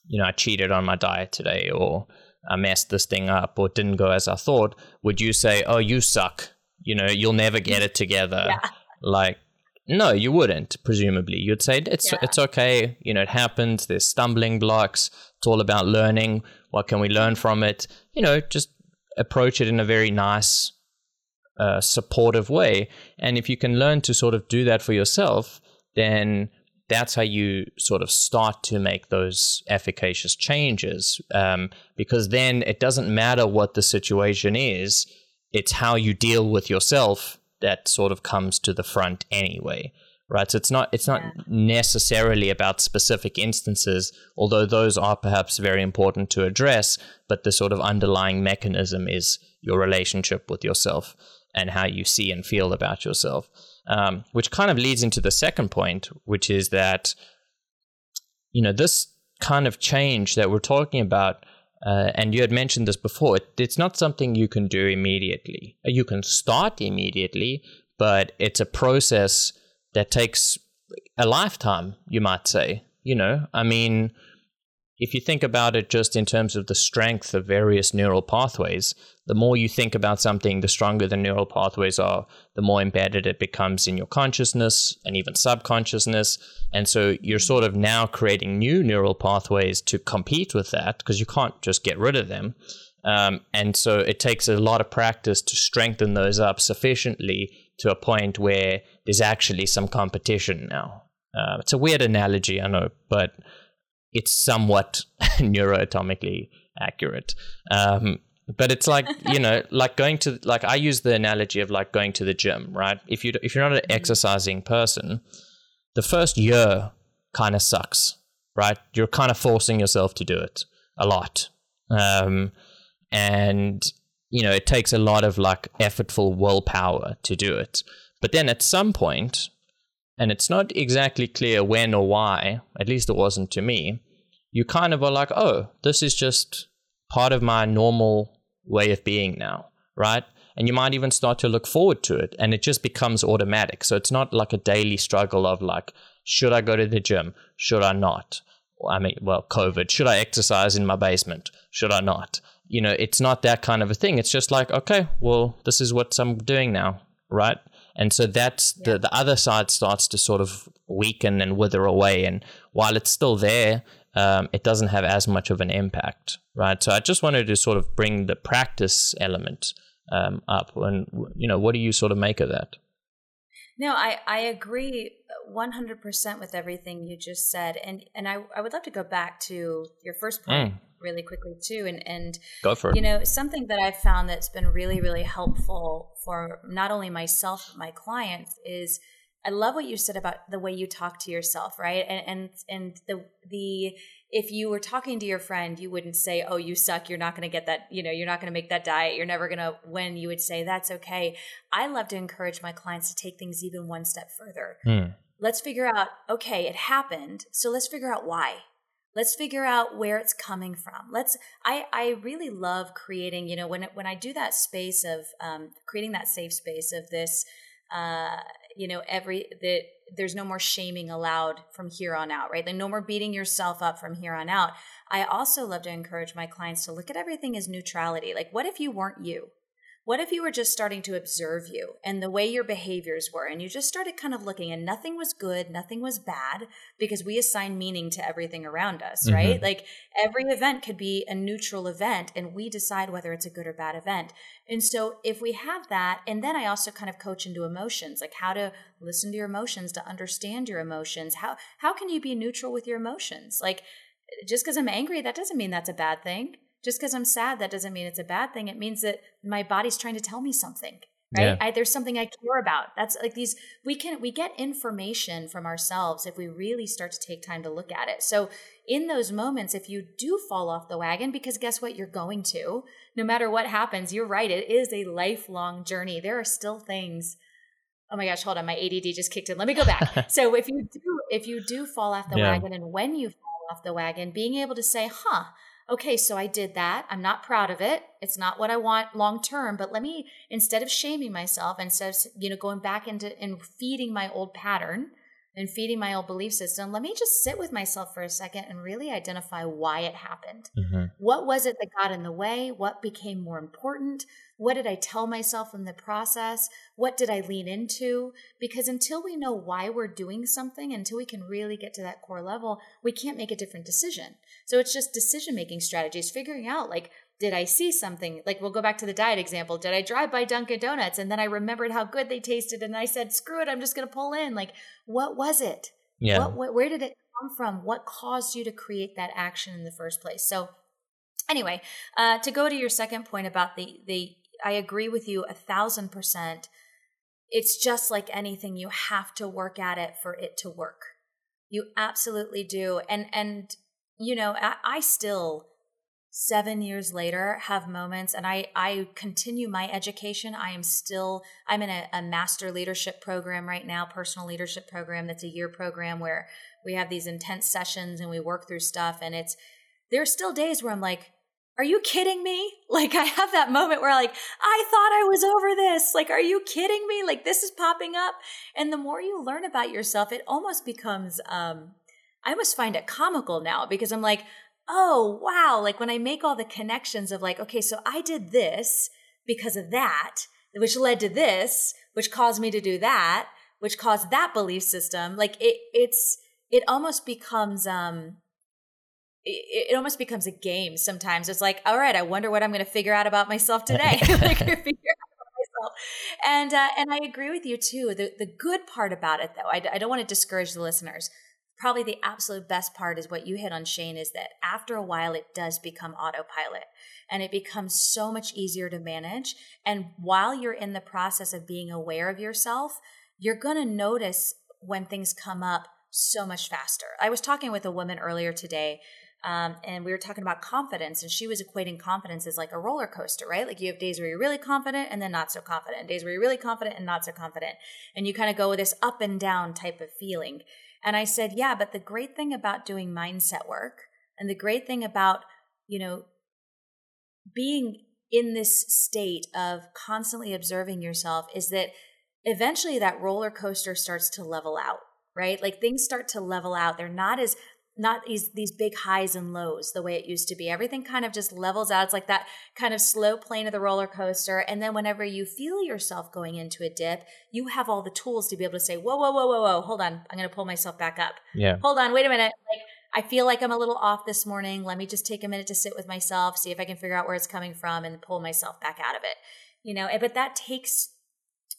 you know i cheated on my diet today or i messed this thing up or didn't go as i thought would you say oh you suck. You know you'll never get it together. Yeah. like no, you wouldn't. Presumably, you'd say it's yeah. it's okay. You know, it happens. There's stumbling blocks. It's all about learning. What can we learn from it? You know, just approach it in a very nice, uh, supportive way. And if you can learn to sort of do that for yourself, then that's how you sort of start to make those efficacious changes. Um, because then it doesn't matter what the situation is, it's how you deal with yourself that sort of comes to the front anyway. Right. So it's not it's not yeah. necessarily about specific instances, although those are perhaps very important to address, but the sort of underlying mechanism is your relationship with yourself and how you see and feel about yourself um, which kind of leads into the second point, which is that you know this kind of change that we're talking about, uh, and you had mentioned this before. It, it's not something you can do immediately. You can start immediately, but it's a process that takes a lifetime. You might say. You know, I mean if you think about it just in terms of the strength of various neural pathways, the more you think about something, the stronger the neural pathways are, the more embedded it becomes in your consciousness and even subconsciousness. And so you're sort of now creating new neural pathways to compete with that because you can't just get rid of them. Um, and so it takes a lot of practice to strengthen those up sufficiently to a point where there's actually some competition now. Uh, it's a weird analogy, I know, but it's somewhat neuroatomically accurate. Um, but it's like you know, like going to like I use the analogy of like going to the gym, right? If you if you're not an mm-hmm. exercising person, the first year kind of sucks, right? You're kind of forcing yourself to do it a lot, um, and you know it takes a lot of like effortful willpower to do it. But then at some point, and it's not exactly clear when or why, at least it wasn't to me, you kind of are like, oh, this is just part of my normal way of being now, right? And you might even start to look forward to it and it just becomes automatic. So it's not like a daily struggle of like, should I go to the gym? Should I not? I mean, well, COVID. Should I exercise in my basement? Should I not? You know, it's not that kind of a thing. It's just like, okay, well, this is what I'm doing now, right? And so that's yeah. the, the other side starts to sort of weaken and wither away. And while it's still there, um, it doesn't have as much of an impact, right? So I just wanted to sort of bring the practice element um, up. And, you know, what do you sort of make of that? No, I, I agree 100% with everything you just said. And, and I, I would love to go back to your first point. Mm really quickly too and and Go for it. you know something that i've found that's been really really helpful for not only myself but my clients is i love what you said about the way you talk to yourself right? And and and the the if you were talking to your friend you wouldn't say oh you suck. You're not going to get that you know you're not going to make that diet. You're never going to win. You would say that's okay. I love to encourage my clients to take things even one step further. Hmm. let's figure out okay it happened so let's figure out why. Let's figure out where it's coming from. Let's i i really love creating you know when when i do that space of um, creating that safe space of this uh, you know every that there's no more shaming allowed from here on out right? Like no more beating yourself up from here on out. I also love to encourage my clients to look at everything as neutrality. Like what if you weren't you what if you were just starting to observe you and the way your behaviors were, and you just started kind of looking and nothing was good, nothing was bad, because we assign meaning to everything around us, mm-hmm. right? Like every event could be a neutral event, and we decide whether it's a good or bad event. And so if we have that, and then I also kind of coach into emotions, like how to listen to your emotions, to understand your emotions. How how can you be neutral with your emotions? Like just because I'm angry, that doesn't mean that's a bad thing just because I'm sad, that doesn't mean it's a bad thing. It means that my body's trying to tell me something. Right. Yeah. I, there's something I care about. That's like these, we can, we get information from ourselves if we really start to take time to look at it. So in those moments, if you do fall off the wagon, because guess what? You're going to, no matter what happens, you're right. It is a lifelong journey. There are still things oh my gosh hold on my add just kicked in let me go back so if you do if you do fall off the yeah. wagon and when you fall off the wagon being able to say huh okay, so I did that. I'm not proud of it. It's not what I want long term, but let me, instead of shaming myself, instead of, you know, going back into and feeding my old pattern and feeding my old belief system, let me just sit with myself for a second and really identify why it happened. Mm-hmm. What was it that got in the way? What became more important? What did I tell myself in the process? What did I lean into? Because until we know why we're doing something, until we can really get to that core level, we can't make a different decision. So it's just decision making strategies, figuring out like, did I see something? Like, we'll go back to the diet example. Did I drive by Dunkin' Donuts and then I remembered how good they tasted and I said, screw it, I'm just going to pull in? Like, what was it? Yeah. What, what, where did it come from? What caused you to create that action in the first place? So, anyway, uh, to go to your second point about the the, I agree with you a thousand percent. It's just like anything; you have to work at it for it to work. You absolutely do, and and you know, I, I still seven years later have moments and I, I continue my education. I am still, I'm in a, a, master leadership program right now, personal leadership program. That's a year program where we have these intense sessions and we work through stuff. And it's, there are still days where I'm like, are you kidding me? Like I have that moment where like, I thought I was over this. Like, are you kidding me? Like this is popping up. And the more you learn about yourself, it almost becomes, um, I almost find it comical now because I'm like, oh, wow. Like when I make all the connections of like, okay, so I did this because of that, which led to this, which caused me to do that, which caused that belief system. Like it, it's, it almost becomes, um, it, it almost becomes a game sometimes. It's like, all right, I wonder what I'm going to figure out about myself today. like, figure out myself. And uh, and I agree with you too. The the good part about it, though, I, I don't want to discourage the listeners probably the absolute best part is what you hit on, Shane, is that after a while it does become autopilot and it becomes so much easier to manage. And while you're in the process of being aware of yourself, you're going to notice when things come up so much faster. I was talking with a woman earlier today. Um, and we were talking about confidence, and she was equating confidence as like a roller coaster, right? Like you have days where you're really confident and then not so confident, days where you're really confident and not so confident. And you kind of go with this up and down type of feeling. And I said, yeah, but the great thing about doing mindset work and the great thing about, you know, being in this state of constantly observing yourself is that eventually that roller coaster starts to level out, right? Like things start to level out. They're not as not these these big highs and lows the way it used to be. Everything kind of just levels out. It's like that kind of slow plane of the roller coaster. And then whenever you feel yourself going into a dip, you have all the tools to be able to say, "Whoa, whoa, whoa, whoa, whoa! Hold on, I'm going to pull myself back up. Yeah. Hold on, wait a minute. Like I feel like I'm a little off this morning. Let me just take a minute to sit with myself, see if I can figure out where it's coming from, and pull myself back out of it. You know, eh, but that takes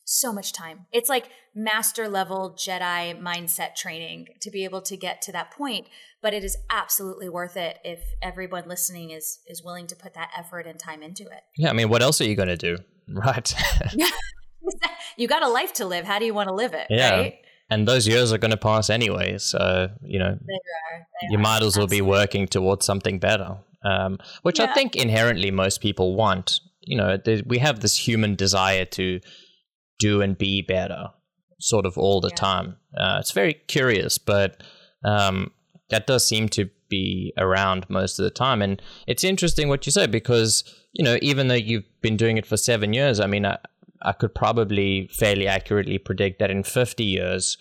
so much time. It's like master level Jedi mindset training to be able to get to that point, but it is absolutely worth it if everyone listening is is willing to put that effort and time into it. Yeah, I mean, what else are you going to do? Right. you got a life to live. How do you want to live it? Yeah. Right? And those years are going to pass anyway, so you know they are, they you are. might as well absolutely. be working towards something better, um, which I think inherently most people want. You know, we have this human desire to do and be better, sort of all the Yeah. time. Uh, it's very curious, but um, that does seem to be around most of the time. And it's interesting what you say because you know, even though you've been doing it for seven years, I mean, I, I could probably fairly accurately predict that in fifty years,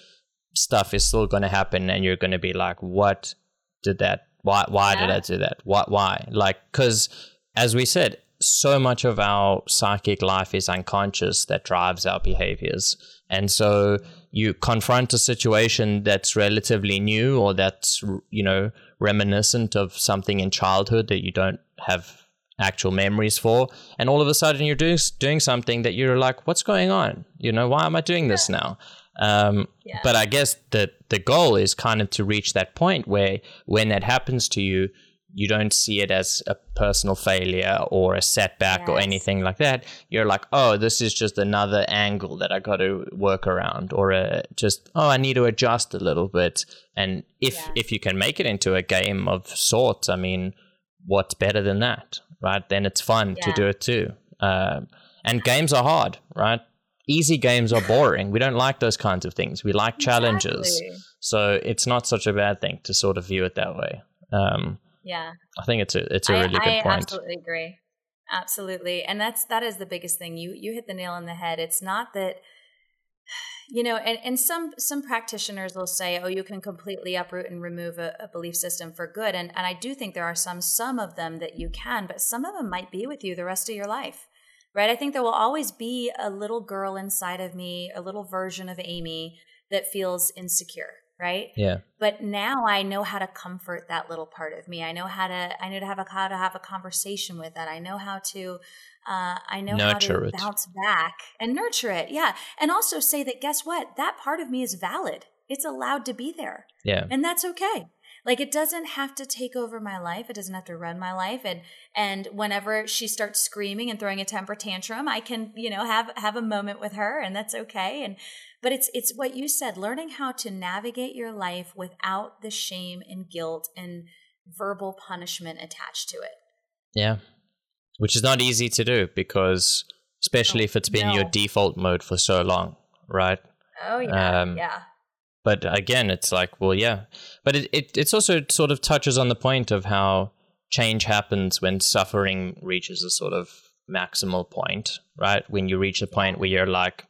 stuff is still going to happen, and you're going to be like, "What did that? Why? Why did I do that? What? Why?" Like, because as we said, so much of our psychic life is unconscious that drives our behaviors. And so you confront a situation that's relatively new or that's, you know, reminiscent of something in childhood that you don't have actual memories for. And all of a sudden you're doing, doing something that you're like, what's going on? You know, why am I doing this now? Um, Yeah. But I guess the, the goal is kind of to reach that point where when that happens to you, you don't see it as a personal failure or a setback or anything like that. You're like, oh, this is just another angle that I got to work around, or a, just oh, I need to adjust a little bit. And if Yes. if you can make it into a game of sorts, I mean, what's better than that, right? Then it's fun to do it too. Um, and games are hard, right? Easy games are boring. we don't like those kinds of things. We like challenges. Exactly. So it's not such a bad thing to sort of view it that way. Um, Yeah. I think it's a it's a I, really good I point. I absolutely agree. Absolutely. And that's that is the biggest thing. You you hit the nail on the head. It's not that you know, and, and some some practitioners will say, oh, you can completely uproot and remove a, a belief system for good. And and I do think there are some some of them that you can, but some of them might be with you the rest of your life. Right? I think there will always be a little girl inside of me, a little version of Amy that feels insecure, right? Yeah. but now I know how to comfort that little part of me. I know how to I know to have a how to have a conversation with that. I know how to uh, I know Nurture how to it. bounce back and nurture it. Yeah, and also say that guess what? That part of me is valid. It's allowed to be there. Yeah. And that's okay. Like it doesn't have to take over my life. It doesn't have to run my life. And and whenever she starts screaming and throwing a temper tantrum, I can, you know, have have a moment with her and that's okay. And but it's it's what you said, learning how to navigate your life without the shame and guilt and verbal punishment attached to it. Yeah. Which is not easy to do because especially oh, if it's been no. your default mode for so long, right? Oh yeah. Um, yeah. But again, it's like, well, yeah. But it, it it's also sort of touches on the point of how change happens when suffering reaches a sort of maximal point, right? When you reach a point where you're like,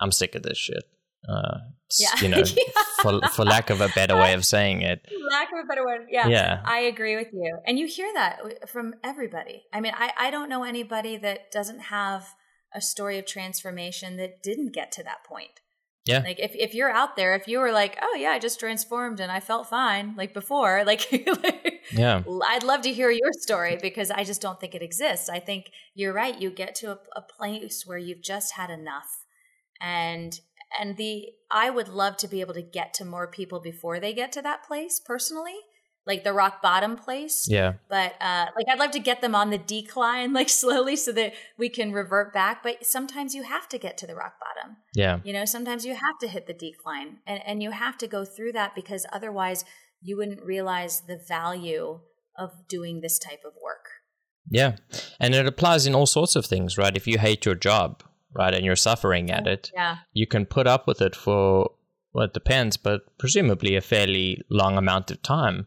I'm sick of this shit. Uh, yeah. You know, yeah. for for lack of a better way of saying it. Lack of a better word. Yeah. Yeah. I agree with you. And you hear that from everybody. I mean, I, I don't know anybody that doesn't have a story of transformation that didn't get to that point. Yeah. Like if, if you're out there, if you were like, oh yeah, I just transformed and I felt fine like before, like, like yeah, I'd love to hear your story because I just don't think it exists. I think you're right. You get to a, a place where you've just had enough and and the I would love to be able to get to more people before they get to that place personally like the rock bottom place. Yeah. But uh, like I'd love to get them on the decline like slowly so that we can revert back. But sometimes you have to get to the rock bottom. Yeah. You know, sometimes you have to hit the decline and, and you have to go through that because otherwise you wouldn't realize the value of doing this type of work. Yeah. And it applies in all sorts of things, right? If you hate your job, right, and you're suffering at it, yeah. you can put up with it for well, it depends, but presumably a fairly long amount of time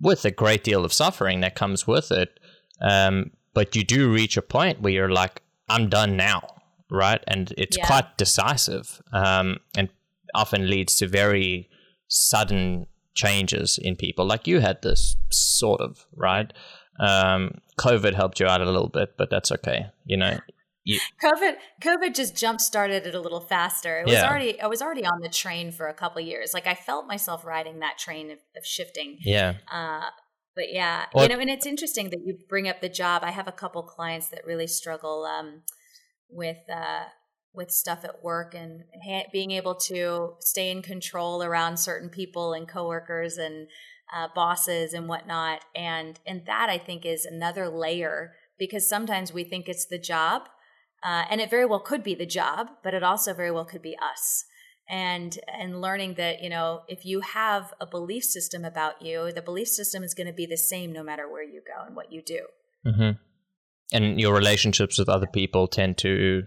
with a great deal of suffering that comes with it. Um, but you do reach a point where you're like, I'm done now, right? And it's yeah. quite decisive um, and often leads to very sudden changes in people. Like you had this sort of, right? Um, COVID helped you out a little bit, but that's okay. You know, you, COVID COVID just jump started it a little faster. It was yeah. already I was already on the train for a couple years. Like I felt myself riding that train of, of shifting. Yeah. Uh, but yeah, well, you know, and it's interesting that you bring up the job. I have a couple clients that really struggle um, with uh, with stuff at work and ha- being able to stay in control around certain people and coworkers and uh, bosses and whatnot. And and that I think is another layer because sometimes we think it's the job uh, and it very well could be the job, but it also very well could be us. And and learning that you know if you have a belief system about you, the belief system is going to be the same no matter where you go and what you do. Mm-hmm. And your relationships with other people tend to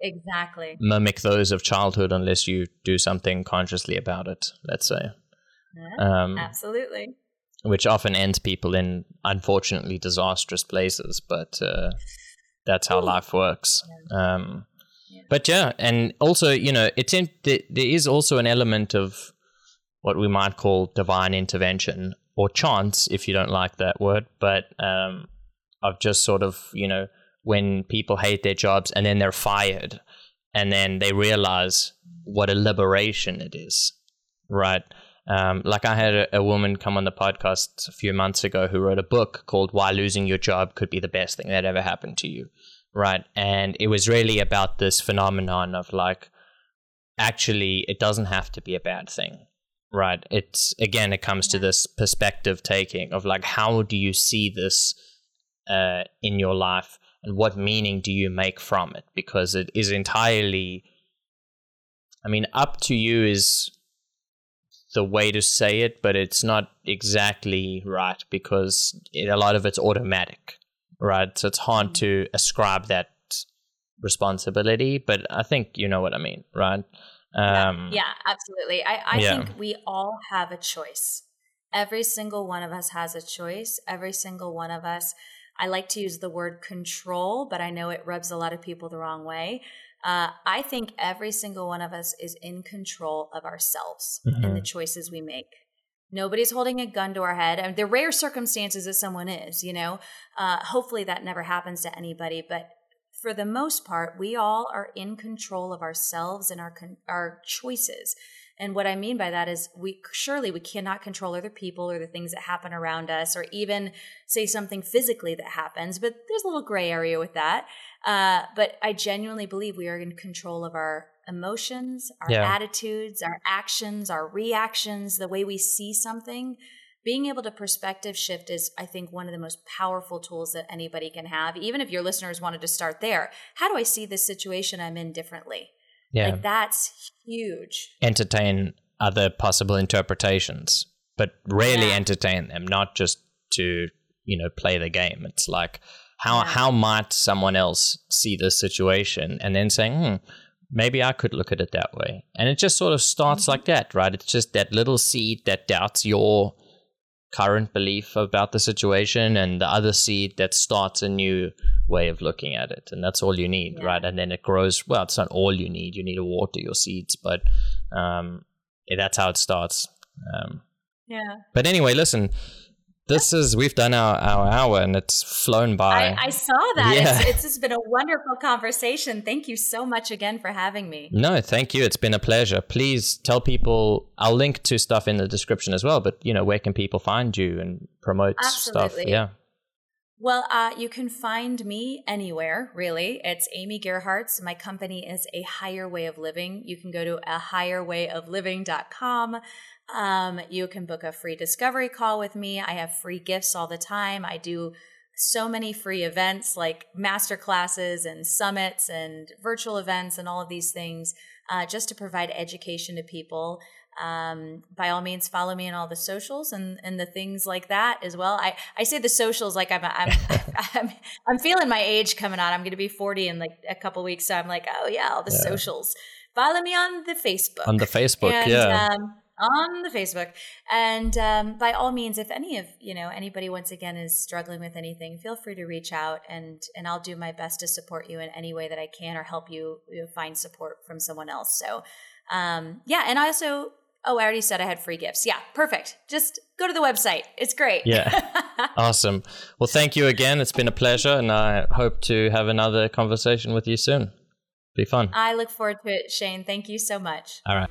exactly mimic those of childhood unless you do something consciously about it. Let's say. Yeah, um, absolutely. Which often ends people in unfortunately disastrous places, but. Uh, that's how life works. Um. But yeah, and also you know, it's in, there is also an element of what we might call divine intervention or chance, if you don't like that word, but um, of just sort of you know when people hate their jobs and then they're fired, and then they realize what a liberation it is, right? Um, like I had a, a, woman come on the podcast a few months ago who wrote a book called "Why Losing Your Job Could Be the Best Thing That Ever Happened to You," right? And it was really about this phenomenon of like, actually, it doesn't have to be a bad thing, right? It's again, it comes to this perspective taking of like, how do you see this uh, in your life, and what meaning do you make from it? Because it is entirely, I mean, up to you is the way to say it, but it's not exactly right because it, a lot of it's automatic, right? So it's hard to ascribe that responsibility, but I think you know what I mean, right? Um, yeah, yeah, absolutely. I, I yeah. think we all have a choice. Every single one of us has a choice. Every single one of us. I like to use the word control, but I know it rubs a lot of people the wrong way. Uh, I think every single one of us is in control of ourselves mm-hmm. and the choices we make. Nobody's holding a gun to our head. And the rare circumstances that someone is, you know, uh, hopefully that never happens to anybody. But for the most part, we all are in control of ourselves and our con- our choices. And what I mean by that is we surely we cannot control other people or the things that happen around us or even say something physically that happens, but there's a little gray area with that. Uh, but I genuinely believe we are in control of our emotions, our yeah. attitudes, our actions, our reactions, the way we see something. Being able to perspective shift is, I think, one of the most powerful tools that anybody can have. Even if your listeners wanted to start there, how do I see this situation I'm in differently? Yeah. Like that's huge. Entertain other possible interpretations, but rarely yeah. entertain them, not just to, you know, play the game. It's like how yeah. how might someone else see this situation and then saying, hmm, maybe I could look at it that way. And it just sort of starts mm-hmm. like that, right? It's just that little seed that doubts your current belief about the situation and the other seed that starts a new way of looking at it. And that's all you need yeah. right? And then it grows. Well it's not all you need. You need to water your seeds but um, that's how it starts. Um, yeah. but anyway listen this is we've done our, our hour and it's flown by. I, I saw that. Yeah. It's, it's just been a wonderful conversation. Thank you so much again for having me. No, thank you. It's been a pleasure. Please tell people. I'll link to stuff in the description as well. But you know, where can people find you and promote Absolutely. stuff? Yeah. Well, uh, you can find me anywhere, really. It's Amy Gerhartz. My company is A Higher Way of Living. You can go to a higherwayofliving.com. Um, you can book a free discovery call with me. I have free gifts all the time. I do so many free events like master classes and summits and virtual events and all of these things uh, just to provide education to people. Um, by all means, follow me on all the socials and, and the things like that as well. I, I say the socials like I'm, I'm, I'm, I'm feeling my age coming on. I'm going to be 40 in like a couple weeks. So I'm like, oh yeah, all the yeah. socials. Follow me on the Facebook. On the Facebook, and, yeah. Um, on the Facebook. And um, by all means, if any of you know anybody once again is struggling with anything, feel free to reach out and and I'll do my best to support you in any way that I can or help you, you find support from someone else. So um, yeah, and I also oh I already said I had free gifts. Yeah, perfect. Just go to the website. It's great. Yeah, awesome. Well, thank you again. It's been a pleasure, and I hope to have another conversation with you soon. Be fun. I look forward to it, Shane. Thank you so much. All right.